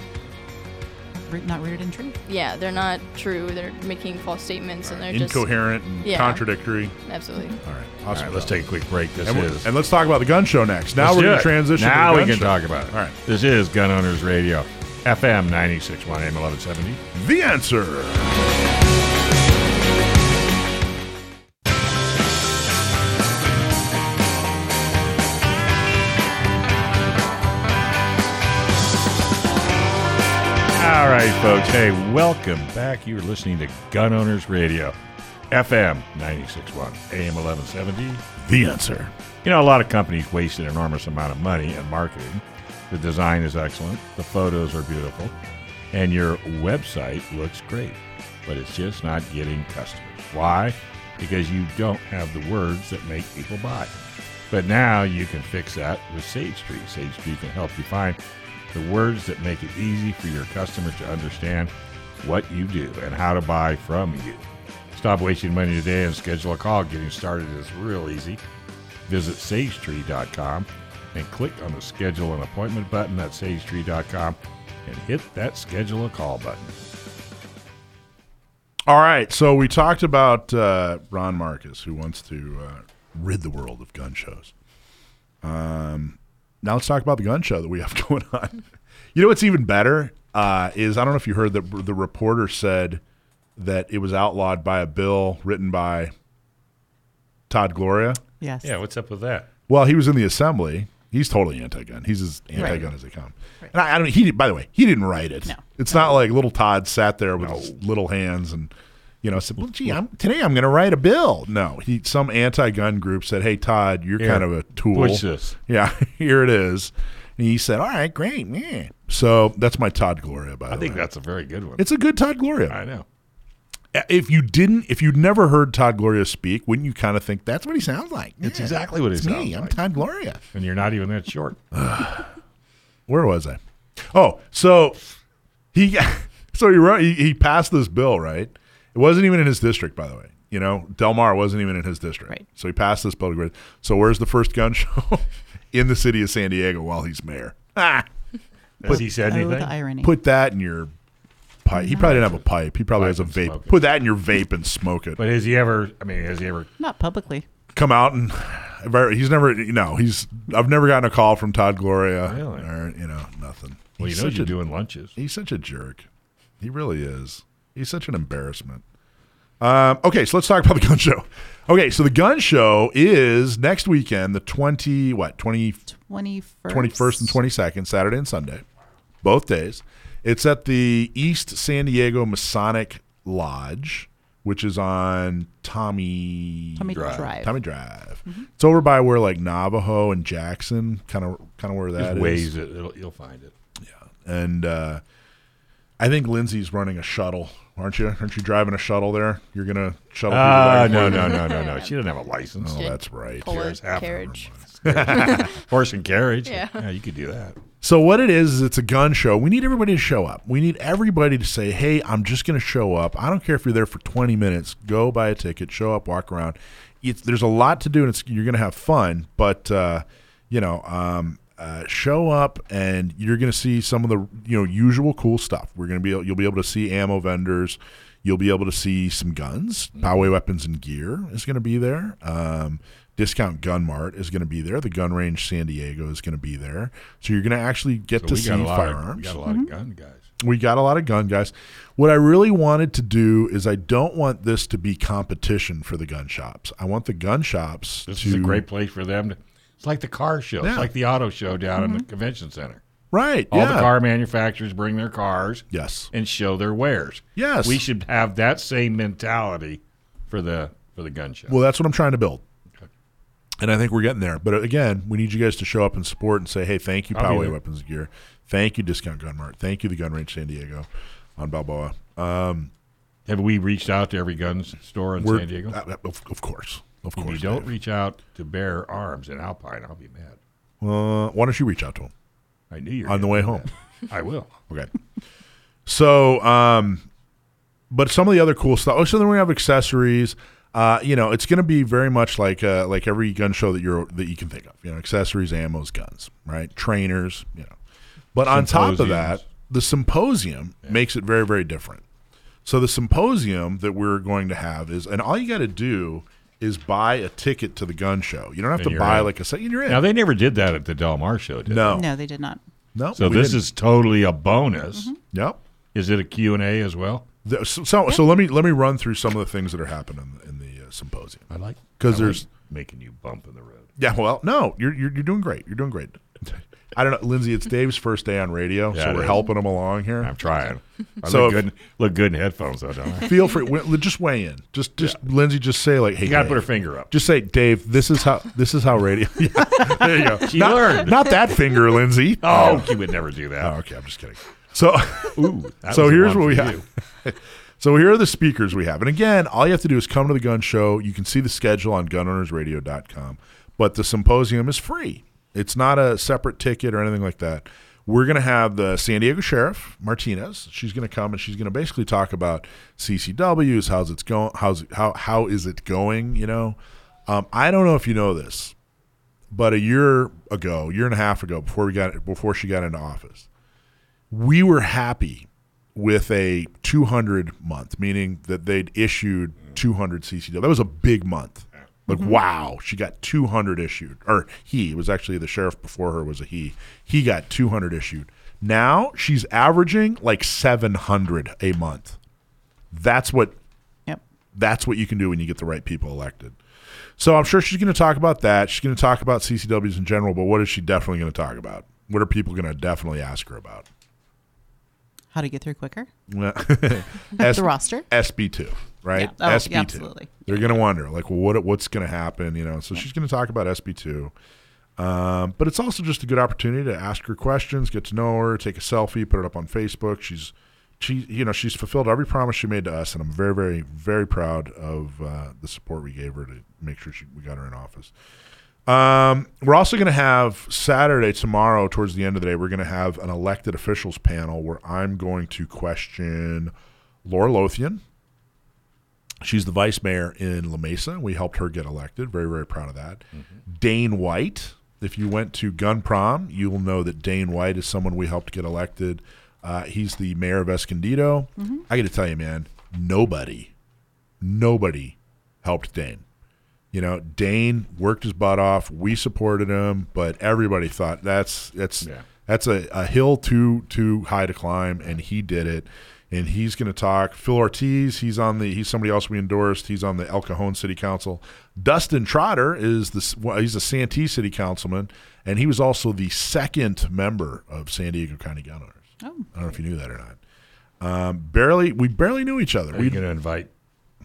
Not rooted in truth. Yeah, they're not true. They're making false statements, and they're just Incoherent and Yeah. contradictory. Absolutely. All right, All awesome. right, let's take a quick break. This and, is. and let's talk about the gun show next. Now Let's we're going to transition. Now to the we can show. talk about it. All right, This is Gun Owners Radio, FM 96.1 AM 1170. the answer. Right, folks. Hey, welcome back. You're listening to Gun Owners Radio, FM 96.1 AM 1170. The answer. You know, a lot of companies waste an enormous amount of money in marketing. The design is excellent, the photos are beautiful, and your website looks great, but it's just not getting customers. Why? Because you don't have the words that make people buy. But now you can fix that with Sage Tree. Sage Tree can help you find the words that make it easy for your customers to understand what you do and how to buy from you. Stop wasting money today and schedule a call. Getting started is real easy. Visit sagetree.com and click on the schedule an appointment button at sagetree.com and hit that schedule a call button. All right, so we talked about uh, Ron Marcus, who wants to uh, rid the world of gun shows. Um, now let's talk about the gun show that we have going on. You know what's even better uh, is I don't know if you heard that the reporter said that it was outlawed by a bill written by Todd Gloria. Yes. Yeah, what's up with that? Well, he was in the assembly. He's totally anti-gun. He's as anti-gun as they come. And I, I don't. He by the way, he didn't write it. No. It's not like little Todd sat there with his little hands and you know said, "Well, gee, I'm, today I'm going to write a bill." No, he some anti-gun group said, "Hey, Todd, you're Here, kind of a tool." push this. Yeah, here it is. And he said, "All right, great, yeah." So that's my Todd Gloria. By I the think that's a very good one. it's a good Todd Gloria. I know. if you didn't, if you'd never heard Todd Gloria speak, wouldn't you kind of think that's what he sounds like? It's Yeah, exactly what he it's sounds me. I'm. Todd Gloria. And you're not even that short. Where was I? Oh, so he, so he wrote, he, he passed this bill, right? It wasn't even in his district, by the way. You know, Del Mar wasn't even in his district. Right. So he passed this bill. So where's the first gun show? in the city of San Diego while he's mayor. Ah, Has he said Oh, anything? the irony. put that in your pipe. He probably didn't have a pipe. He probably Pipe has a and vape. smoke it. Put that in your vape and smoke it. But has he ever? I mean, has he ever? Not publicly. Come out and he's never. No, he's. I've never gotten a call from Todd Gloria. Really? Or you know nothing. Well, He's you know such you're a- doing lunches. He's such a jerk. He really is. He's such an embarrassment. Um, okay, so let's talk about the gun show. Okay, so the gun show is next weekend, the twenty what twenty 21st. 21st and 22nd, Saturday and Sunday, both days. It's at the East San Diego Masonic Lodge, which is on Tommy Tommy Drive. Tommy Drive. It's over by where like Navajo and Jackson, kind of kind of where that Just is. ways it. You'll find it. Yeah, and uh, I think Lindsay's running a shuttle, aren't you? Aren't you driving a shuttle there? You're gonna shuttle people Ah, back no, no, no, no, no. She doesn't have a license. Oh, that's right. Pull Carries a half of her carriage. Horse and carriage. Yeah. you could do that. So what it is is it's a gun show. We need everybody to show up. We need everybody to say, "Hey, I'm just going to show up. I don't care if you're there for 20 minutes. Go buy a ticket, show up, walk around. It's, there's a lot to do, and it's, you're going to have fun. But uh, you know, um, uh, show up, and you're going to see some of the you know usual cool stuff. We're going to be able, you'll be able to see ammo vendors. You'll be able to see some guns. Poway Weapons and Gear is going to be there. Um, Discount Gun Mart is going to be there. The Gun Range San Diego is going to be there. So you're going to actually get So to see got firearms. Of, we got a lot of gun guys. We got a lot of gun guys. What I really wanted to do is I don't want this to be competition for the gun shops. I want the gun shops This to is a great place for them to. It's like the car show. Yeah. It's like the auto show down in the convention center. right. All yeah. the car manufacturers bring their cars Yes. and show their wares. Yes. We should have that same mentality for the for the gun show. Well, that's what I'm trying to build. And I think we're getting there. But uh, again, we need you guys to show up and support and say, hey, thank you, Poway. Weapons Gear. Thank you, Discount Gun Mart. Thank you, the Gun Range San Diego on Balboa. Um, have we reached out to every gun store in San Diego? uh, of, of course. Of if course. you don't Dave. reach out to Bear Arms in Alpine, I'll be mad. uh, why don't you reach out to them? I knew you were On the way home. I will. Okay. So, um, but some of the other cool stuff. Oh, so then we have accessories. Uh, you know, it's going to be very much like uh, like every gun show that you're that you can think of. You know, accessories, ammos, guns, right? Trainers. You know, but on top of that, the symposium makes it very very different. So the symposium that we're going to have is, and all you got to do is buy a ticket to the gun show. You don't have And to buy in. like a set. You're in. Now they never did that at the Del Mar show, did no, No, they did not. no. they? So this didn't. is totally a bonus. yep. Is it a Q and A as well? The- So, so, so let me let me run through some of the things that are happening in the uh, symposium. I like 'Cause I like there's- making you bump in the road. Yeah, well, no, you're you're, you're doing great. You're doing great. I don't know, Lindsay. It's Dave's first day on radio, Yeah, so we're is. helping him along here. I'm trying. I So look if- good. Look good in headphones, though, don't I? Feel free, just weigh in. Just just Lindsay, just say like, hey, You got to put her finger up. Just say, Dave. This is how this is how radio. Yeah, there you go. She not, learned. Not that finger, Lindsay. Oh, you would never do Oh, that. okay. I'm just kidding. So, Ooh, so here's what we have. so here are the speakers we have. And again, all you have to do is come to the gun show. You can see the schedule on gunownersradio.com. But the symposium is free. It's not a separate ticket or anything like that. We're going to have the San Diego Sheriff Martinez. She's going to come and she's going to basically talk about CCWs, how's it's going, how's how how is it going? You know, um, I don't know if you know this, but a year ago, year and a half ago, before we got before she got into office, we were happy with a 200 month, meaning that they'd issued 200 CCW. That was a big month. Like mm-hmm. wow, she got 200 issued, or he was actually the sheriff before her was a he. He got 200 issued. Now she's averaging like 700 a month. That's what Yep. that's what you can do when you get the right people elected. So I'm sure she's going to talk about that. She's going to talk about CCWs in general, but what is she definitely going to talk about? What are people going to definitely ask her about? How to get through quicker? S- the roster? SB2, right? Yeah. Oh, SB2. yeah, absolutely. They're going to wonder, like, well, what what's going to happen? You know, so she's going to talk about SB2. Um, but it's also just a good opportunity to ask her questions, get to know her, take a selfie, put it up on Facebook. She's she, you know, she's fulfilled every promise she made to us, and I'm very, very, very proud of uh, the support we gave her to make sure she, we got her in office. Um, we're also going to have Saturday tomorrow, towards the end of the day, we're going to have an elected officials panel where I'm going to question Laura Lothian. She's the vice mayor in La Mesa. We helped her get elected. Very, very proud of that. Dane White. If you went to Gun Prom, you will know that Dane White is someone we helped get elected. Uh, he's the mayor of Escondido. I got to tell you, man, nobody, nobody helped Dane. You know, Dane worked his butt off. We supported him, but everybody thought that's that's Yeah. that's a, a hill too too high to climb, and he did it. And he's going to talk. Phil Ortiz, he's on the he's somebody else we endorsed. He's on the El Cajon City Council. Dustin Trotter is the well, he's a Santee City Councilman, and he was also the second member of San Diego County Gun Owners. Oh. I don't know if you knew that or not. Um, barely, we barely knew each other. Are you going to invite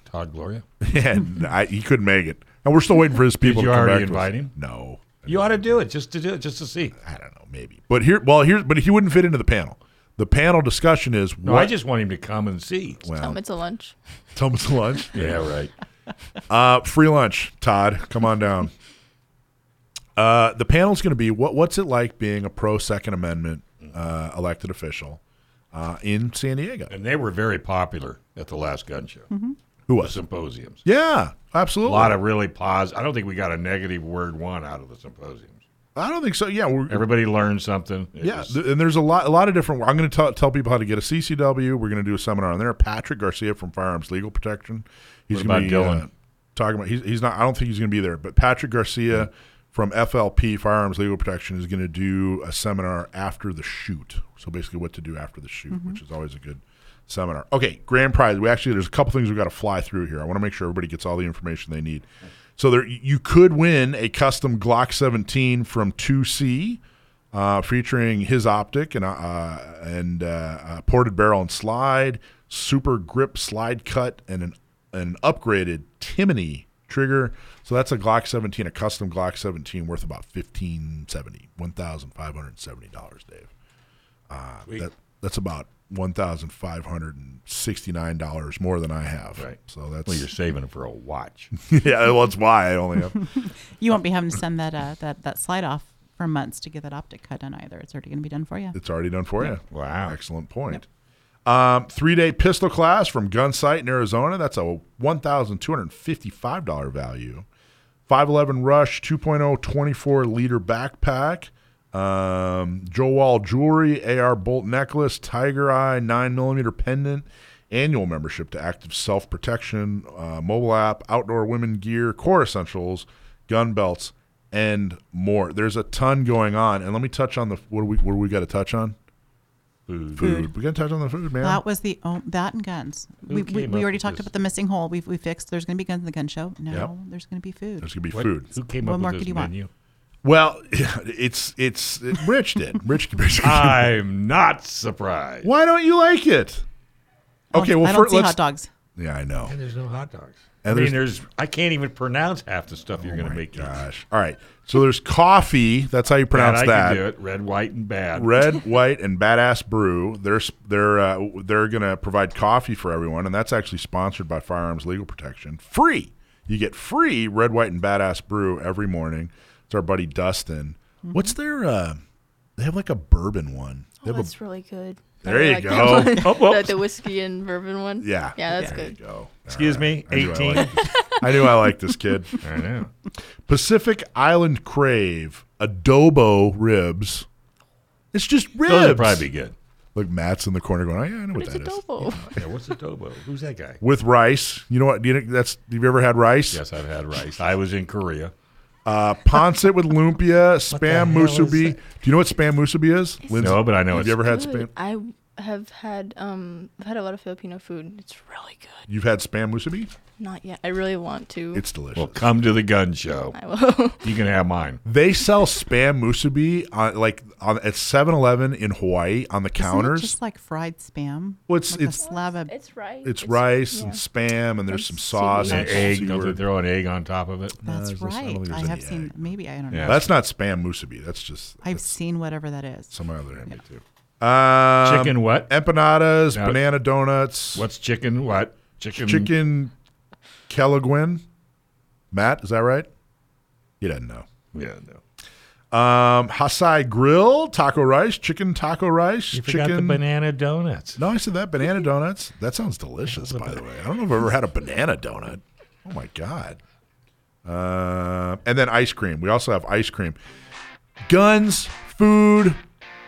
Todd Gloria? and I, he couldn't make it, and we're still waiting for his people Did you to come already back. to invite him? No, You ought to do it just to do it, just to see. I don't know, maybe. But here, well, here, but he wouldn't fit into the panel. The panel discussion is No, what? I just want him to come and see. Tell well, him it's a lunch. tell him it's lunch. Yeah, right. Uh, free lunch, Todd. Come on down. Uh, the panel's going to be what? What's it like being a pro Second Amendment uh, elected official uh, in San Diego? And they were very popular at the last gun show. Who The was? symposiums. Yeah, absolutely. A lot of really positive. I don't think we got a negative word one out of the symposiums. I don't think so. Yeah, we're, Everybody learned something. It Yeah, was- th- and there's a lot, a lot of different. I'm going to tell tell people how to get a CCW. We're going to do a seminar on there. Patrick Garcia from Firearms Legal Protection. He's What going to about be Dylan? uh, talking about. He's, he's not. I don't think he's going to be there. But Patrick Garcia from FLP Firearms Legal Protection is going to do a seminar after the shoot. So basically, what to do after the shoot, which is always a good seminar. Okay, grand prize. We actually there's a couple things we got to fly through here. I want to make sure everybody gets all the information they need. So there, you could win a custom Glock 17 from 2C, uh, featuring his optic and uh, and uh, uh, ported barrel and slide, super grip slide cut, and an an upgraded Timney trigger. So that's a Glock 17, a custom Glock 17 worth about 1570 $1,570, Dave. Uh, that, that's about $1,569 more than I have. Right. So that's well, you're saving it for a watch. yeah, well, that's why I only have. You won't be having to send that uh, that that slide off for months to get that optic cut done either. It's already going to be done for you. It's already done for you. Wow. Excellent point. Um, three day pistol class from Gunsite in Arizona. That's a $1,255 value. 511 Rush 2.0 24 liter backpack. Um, Joe Wall jewelry, AR bolt necklace, Tiger Eye 9 millimeter pendant, annual membership to Active Self Protection, uh, mobile app, outdoor women gear, core essentials, gun belts, and more. There's a ton going on. And let me touch on the what do we what do we got to touch on? Food. Food. We got to touch on the food, man. That was the oh, that and guns. Who We, we, we already talked this? about the missing hole. We we fixed. There's going to be guns in the gun show. No, Yep. there's going to be food. There's gonna be What- food. Who came What up more with could this you want? Menu? Well, it's it's Rich did. Rich basically. I'm not surprised. Why don't you like it? Okay, well, I don't fir- see let's- hot dogs. Yeah, I know. And there's no hot dogs. And I mean, there's- there's I can't even pronounce half the stuff you're Oh going to make. Gosh. All right. So there's coffee. That's how you pronounce I that. Can do it. Red, white, and bad. Red, white, and badass brew. They're they're uh, they're gonna provide coffee for everyone, and that's actually sponsored by Firearms Legal Protection. Free. You get free red, white, and badass brew every morning. It's our buddy Dustin. What's their? Uh, they have like a bourbon one. They Oh, have a- that's really good. There you like go. one. Oh, the, the whiskey and bourbon one. yeah. Yeah, that's there good. You go. Excuse All me, I knew I 18. I knew I liked this kid. I know. Pacific Island Crave adobo ribs. It's just ribs. Those would probably be good. Look, Matt's in the corner going, "Oh yeah, I know what, What is that is." adobo? Yeah, what's adobo? Who's that guy? With rice. You know what? Do you think that's? Have you ever had rice? Yes, I've had rice. I was in Korea. Uh, Pancit with lumpia, spam musubi. Do you know what spam musubi is? Lindsay? No, but I know Have it's you ever had Good. spam? I have had um I've had a lot of Filipino food. It's really good. You've had spam musubi? Not yet. I really want to. It's delicious. Well, come to the gun show. I will. You can have mine. They sell spam musubi on like on at 7-Eleven in Hawaii on the Isn't it counters. just like fried spam. Well, it's- Like it's- a slab of. it's rice. it's rice and yeah. spam, and there's some sauce seaweed. and egg. Don't they throw an egg on top of it? That's there's- right. think there's I have seen. egg. Maybe I don't know. Yeah. That's not spam musubi. That's just I've that's seen whatever that is. some other name too. Um, Chicken what? Empanadas, Now- banana donuts. What's chicken? What chicken? Chicken Kelaguen. Matt, is that right? He doesn't know. Yeah, no. Um, Hasai Grill, taco rice, chicken taco rice, You forgot chicken. the banana donuts. no, I said that banana donuts. That sounds delicious, by the way. I don't know if I've ever had a banana donut. Oh my god. Uh, and then ice cream. We also have ice cream. Guns, food,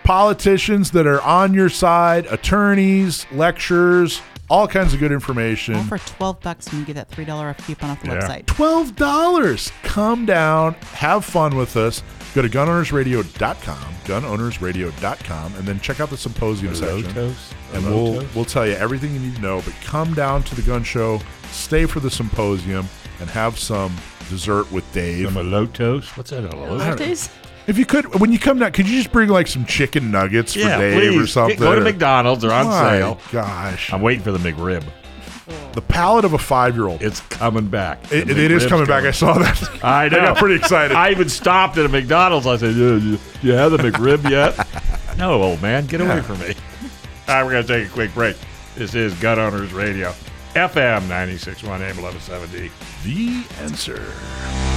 politicians that are on your side, attorneys, lecturers, all kinds of good information. All for 12 bucks when you get that $3 off coupon off the Yeah. website. Twelve dollars. Come down, have fun with us. Go to gunownersradio.com, gunownersradio.com, and then check out the symposium section. Lotos? And we'll Lotos? we'll tell you everything you need to know. But come down to the gun show, stay for the symposium, and have some dessert with Dave. Some lotos. What's that? A lotos? Lattes? If you could, when you come down, could you just bring like some chicken nuggets for Yeah, Dave please. or something? Go to McDonald's. They're on My sale. Gosh, I'm waiting for the McRib. the palate of a five-year-old. It's coming back. The It, it is McRib's coming back. I saw that. I know. I got pretty excited. I even stopped at a McDonald's. I said, "Do you, you have the McRib yet?" no, old man, get away from me. All right, we're going to take a quick break. This is Gun Owners Radio, FM 96.1 AM 1170. the answer.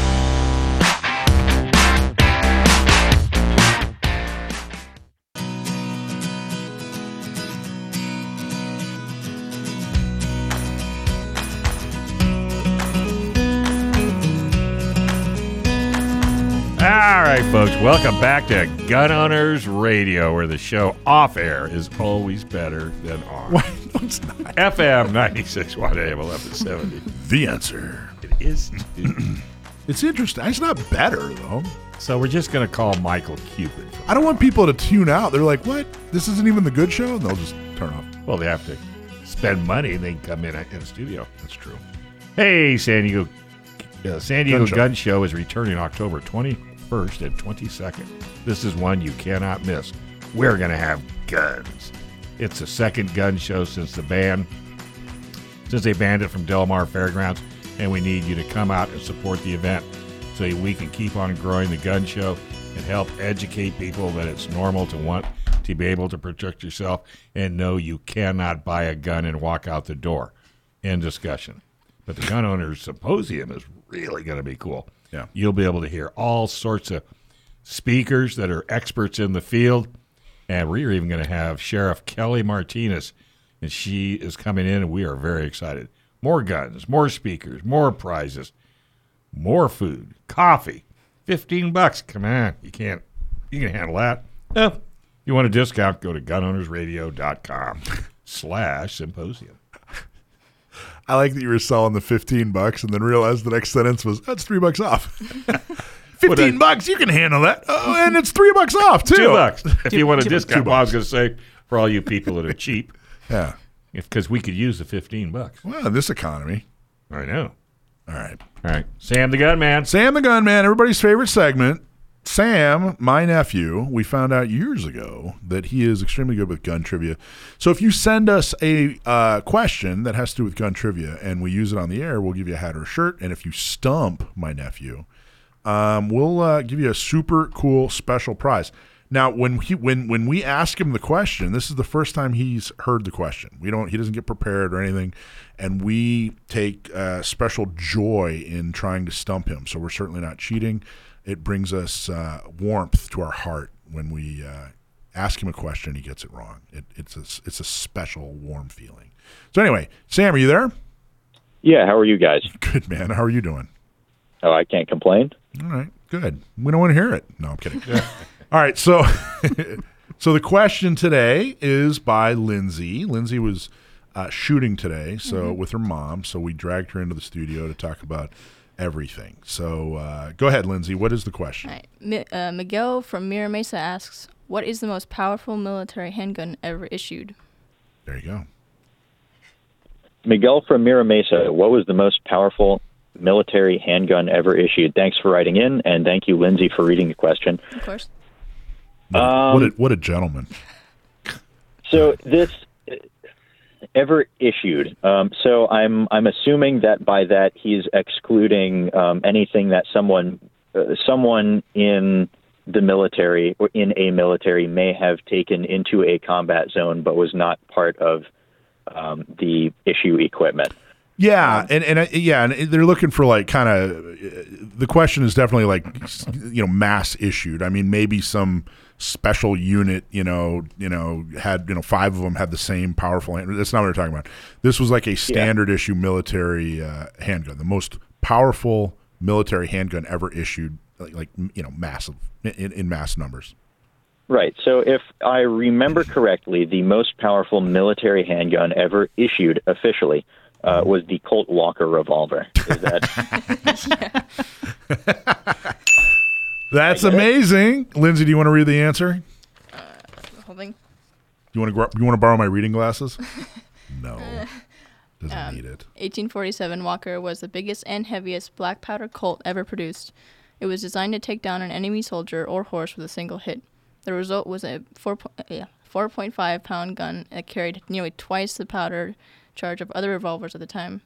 All right, folks, welcome back to Gun Owners Radio, where the show off air is always better than on. Why? No, it's not. FM 96.1 AM 1170. The answer. It is. It's interesting. It's not better though. so we're just going to call Michael Cupid. I don't want people to tune out. They're like, "What? This isn't even the good show," and they'll just turn off. Well, they have to spend money and then come in in the studio. That's true. Hey, San Diego. Uh, San Diego Gun Gun Show. Show. is returning October 21st and 22nd. This is one you cannot miss. We're going to have guns. It's the second gun show since the ban, since they banned it from Del Mar Fairgrounds, and we need you to come out and support the event so we can keep on growing the gun show and help educate people that it's normal to want to be able to protect yourself and know you cannot buy a gun and walk out the door. End discussion. But the gun owners symposium is really going to be cool. Yeah. You'll be able to hear all sorts of speakers that are experts in the field. And we're even going to have Sheriff Kelly Martinez, and she is coming in, and we are very excited. More guns, more speakers, more prizes, more food, coffee, fifteen bucks. Come on, you can't, you can handle that. If you want a discount, go to gunownersradio.com slash symposium. I like that you were selling the fifteen bucks, and then realized the next sentence was, "That's three bucks off." Fifteen bucks, you can handle that. Oh, and it's three bucks off too. Two bucks. If you want a discount, well, I was going to say for all you people that are cheap, Yeah. because we could use the fifteen bucks. Well, in this economy. I know. All right. All right, Sam the Gunman. Sam the Gunman, everybody's favorite segment. Sam, my nephew, we found out years ago that he is extremely good with gun trivia. So if you send us a uh, question that has to do with gun trivia and we use it on the air, we'll give you a hat or a shirt. And if you stump my nephew, um, we'll uh, give you a super cool special prize. Now, when he when when we ask him the question, this is the first time he's heard the question. We don't he doesn't get prepared or anything, and we take uh, special joy in trying to stump him. So we're certainly not cheating. It brings us uh, warmth to our heart when we uh, ask him a question. He gets it wrong. It, it's a it's a special warm feeling. So anyway, Sam, are you there? Yeah, how are you guys? Good man. How are you doing? Oh, I can't complain. All right, good. We don't want to hear it. No, I'm kidding. All right, so so the question today is by Lindsay. Lindsay was uh, shooting today, so with her mom. So we dragged her into the studio to talk about everything. So uh, go ahead, Lindsay. What is the question? All right. Mi- uh, Miguel from Mira Mesa asks, "What is the most powerful military handgun ever issued?" There you go. Miguel from Mira Mesa, what was the most powerful military handgun ever issued? Thanks for writing in, and thank you, Lindsay, for reading the question. Of course. What, a, Um, what, a, what a gentleman. So this ever issued. Um, so I'm I'm assuming that by that he's excluding um, anything that someone uh, someone in the military or in a military may have taken into a combat zone, but was not part of um, the issue equipment. Yeah, and and uh, yeah, and they're looking for like kind of. The question is definitely like, you know, mass issued. I mean, maybe some special unit, you know, you know, had you know five of them had the same powerful. Hand. That's not what we're talking about. This was like a standard yeah. issue military uh, handgun, the most powerful military handgun ever issued, like, like you know, massive in, in mass numbers. Right. So, if I remember correctly, the most powerful military handgun ever issued officially uh, was the Colt Walker revolver. Is that? That's amazing, Lindsay. Do you want to read the answer? Uh, holding. You want to you want to borrow my reading glasses? no, doesn't Um, need it. 1847 Walker was the biggest and heaviest black powder Colt ever produced. It was designed to take down an enemy soldier or horse with a single hit. The result was a 4, po- uh, yeah, 4.5 pound gun that carried nearly twice the powder charge of other revolvers at the time.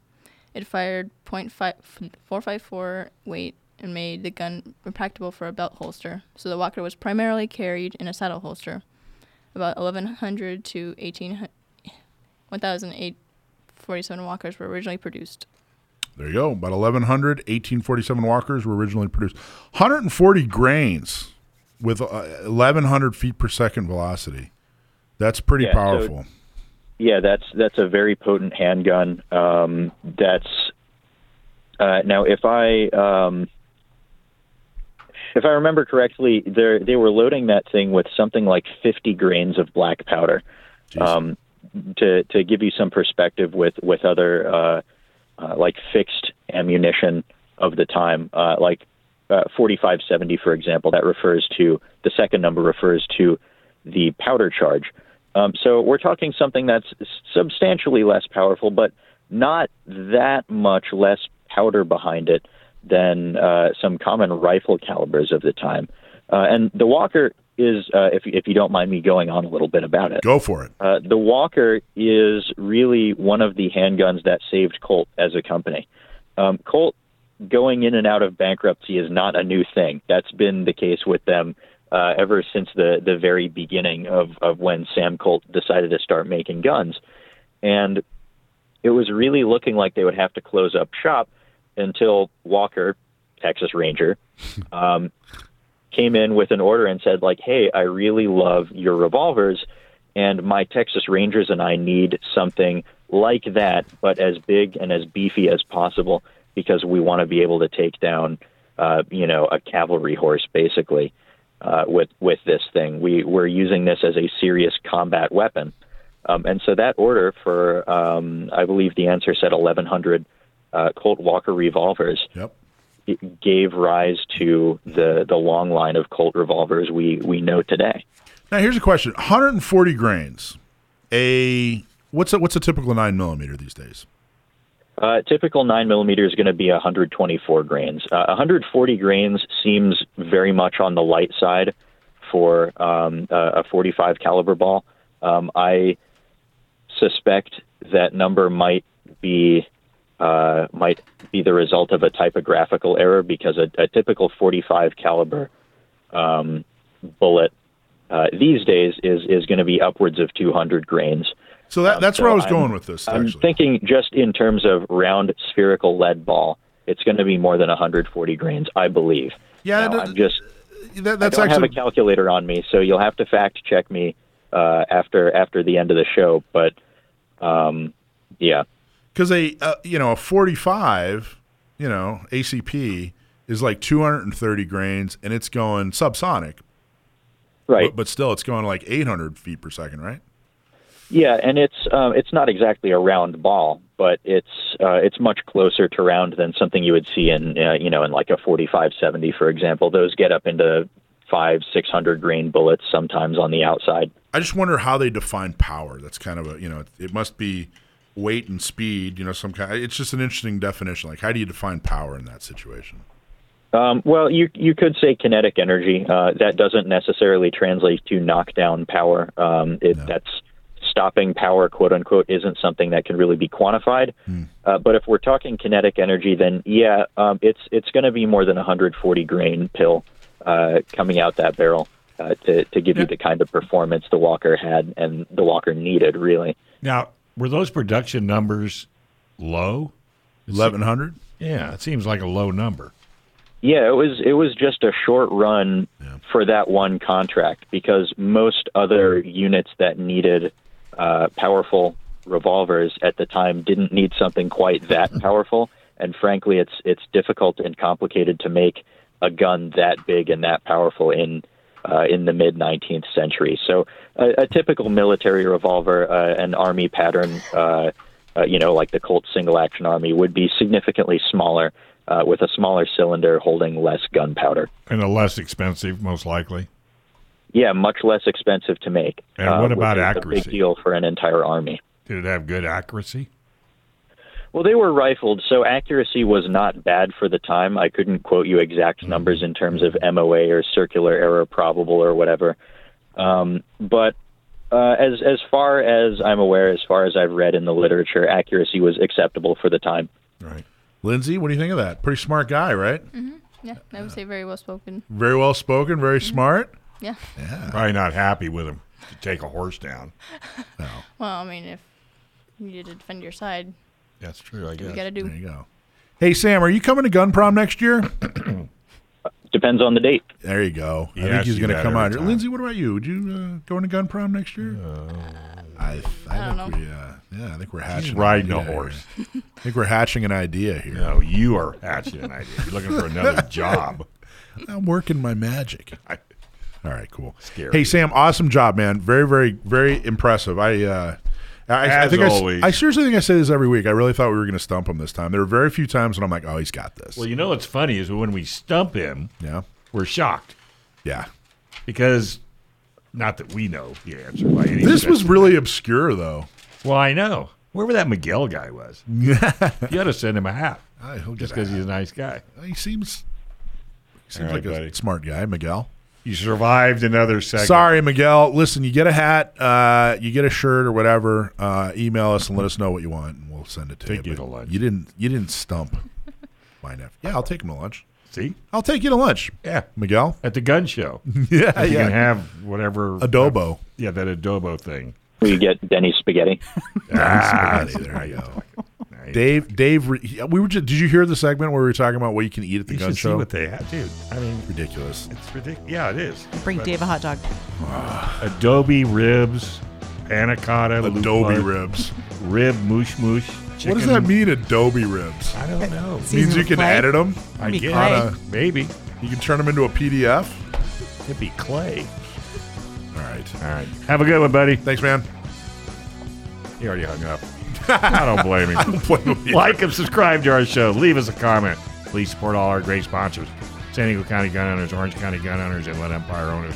It fired .5 454 weight and made the gun impractical for a belt holster, so the Walker was primarily carried in a saddle holster. About 1100 to 1800 1847 Walkers were originally produced. There you go. About 1,100 1847 Walkers were originally produced. 140 grains with uh, 1,100 feet per second velocity. That's pretty Yeah, so- powerful. Yeah, that's that's a very potent handgun. Um, that's uh, now if I um, if I remember correctly, they they were loading that thing with something like 50 grains of black powder. Um, to to give you some perspective with with other uh, uh, like fixed ammunition of the time, uh, like uh, 4570, for example, that refers to the second number refers to the powder charge. Um, so we're talking something that's substantially less powerful, but not that much less powder behind it than uh, some common rifle calibers of the time. Uh, and the Walker is, uh, if, if you don't mind me going on a little bit about it, Go for it. uh, the Walker is really one of the handguns that saved Colt as a company. Um, Colt going in and out of bankruptcy is not a new thing. That's been the case with them uh, ever since the, the very beginning of, of when Sam Colt decided to start making guns. And it was really looking like they would have to close up shop until Walker, Texas Ranger, um, came in with an order and said like, "Hey, I really love your revolvers, and my Texas Rangers and I need something like that, but as big and as beefy as possible because we want to be able to take down, uh, you know, a cavalry horse basically." Uh, with with this thing, we we're using this as a serious combat weapon, um, and so that order for um, I believe the answer said 1,100 uh, Colt Walker revolvers Yep. it gave rise to the the long line of Colt revolvers we we know today. Now here's a question: 140 grains. A what's a what's a typical nine millimeter these days? Uh, typical nine millimeter is going to be 124 grains. Uh, 140 grains seems very much on the light side for um, a a 45 caliber ball. Um, I suspect that number might be uh, might be the result of a typographical error because a, a typical 45 caliber um, bullet uh, these days is is going to be upwards of 200 grains. So that, that's so where I was I'm- going with this. I'm thinking just in terms of round spherical lead ball, it's going to be more than 140 grains, I believe. Yeah, Now, I'm just that, that's I don't actually have a calculator on me, so you'll have to fact check me uh, after after the end of the show. But um, yeah, because a uh, you know a 45 you know ACP is like 230 grains and it's going subsonic right. but, but still it's going like 800 feet per second right Yeah, and it's um, it's not exactly a round ball, but it's uh, it's much closer to round than something you would see in uh, you know in like a 4570, for example. Those get up into five, six hundred grain bullets sometimes on the outside. I just wonder how they define power that's kind of a you know it, it must be weight and speed you know some kind it's just an interesting definition like how do you define power in that situation Um, well, you you could say kinetic energy. Uh, that doesn't necessarily translate to knockdown power. Um, it, That's stopping power, quote unquote, isn't something that can really be quantified. Uh, but if we're talking kinetic energy, then yeah, um, it's it's going to be more than a 140 grain pill uh, coming out that barrel uh, to to give you the kind of performance the Walker had and the Walker needed. Really, Now, were those production numbers low? Eleven hundred. Yeah, it seems like a low number. Yeah, it was it was just a short run for that one contract because most other units that needed uh, powerful revolvers at the time didn't need something quite that powerful. And frankly, it's it's difficult and complicated to make a gun that big and that powerful in uh, in the mid 19th century. So a, a typical military revolver, uh, an army pattern, uh, uh, you know, like the Colt single action army, would be significantly smaller uh, with a smaller cylinder holding less gunpowder. And a less expensive, most likely. Yeah, much less expensive to make. And uh, what which about accuracy? big deal for an entire army. Did it have good accuracy? Well, they were rifled, so accuracy was not bad for the time. I couldn't quote you exact Mm-hmm. numbers in terms of MOA or circular error probable or whatever. Um, but uh, as as far as I'm aware, as far as I've read in the literature, accuracy was acceptable for the time. Right. Lindsay, what do you think of that? Pretty smart guy, right? Mm-hmm. Yeah, I would say very well spoken. Very well spoken, very smart. Yeah. Yeah. Probably not happy with him to take a horse down. no. Well, I mean, if you need to defend your side, That's true, I do guess. you got to do. There you go. Hey Sam, are you coming to Gun Prom next year? Depends on the date. There you go. He I think he's going to come every out. here. time. Lindsay, what about you? Would you uh, go into Gun Prom next year? I, I, I don't think we, uh, yeah, I think we're hatching. an riding a idea horse. here. I think we're hatching an idea here. No, you are hatching an idea. You're looking for another job. I'm working my magic. All right, cool. Scary. Hey Sam, awesome job, man. Very, very, very impressive. I, uh, I, I think always. I, seriously think I say this every week. I really thought we were going to stump him this time. There were very few times when I'm like, oh, he's got this. Well, you know what's funny is when we stump him, yeah, we're shocked yeah. because not that we know the answer by any This was really obscure, though. Well, I know. Wherever that Miguel guy was, you ought to send him a hat. Uh, just because he's a nice guy. He seems he seems right, like buddy. a smart guy, Miguel. You survived another segment. Sorry, Miguel. Listen, you get a hat, uh, you get a shirt or whatever. Uh, email us and let us know what you want, and we'll send it to Take you. you But to lunch. You didn't. You didn't stump my nephew. Yeah, I'll take him to lunch. See, I'll take you to lunch. Yeah. Miguel. at the gun show. Yeah, you yeah. can have whatever Adobo. yeah, that adobo thing. We get Denny's spaghetti. Ah, spaghetti, there you go. Nice. Dave, Dave, re- we were just. Did you hear the segment where we were talking about what you can eat at the You gun should see show? what they have, dude. I mean, Ridiculous. it's ridiculous. Yeah, it is. Bring Dave a hot dog. Adobe ribs, panna cotta, Adobe lupa, ribs. rib moosh moosh. What does that mean? Adobe ribs. I don't know. Season means you can clay? edit them. I Be guess clay. maybe You can turn them into a PDF. it'd be clay. All right. All right, have a good one, buddy. Thanks, man. He already hung up. I don't blame him. Blame you. like and subscribe to our show. Leave us a comment. Please support all our great sponsors San Diego County Gun Owners, Orange County Gun Owners, Inland Empire Owners,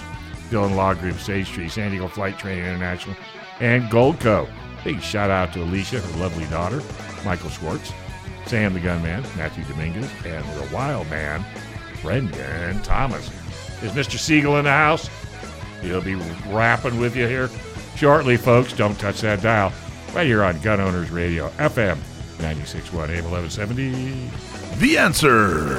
Dillon Law Group, Sage Street, San Diego Flight Training International, and Goldco. Big shout out to Alicia, her lovely daughter, Michael Schwartz, Sam the Gunman, Matthew Dominguez, and the Wild Man, Brendan Thomas. Is Mr. Siegel in the house? He'll be rapping with you here shortly, folks. Don't touch that dial right here on Gun Owners Radio, FM 961 AM 1170. The answer.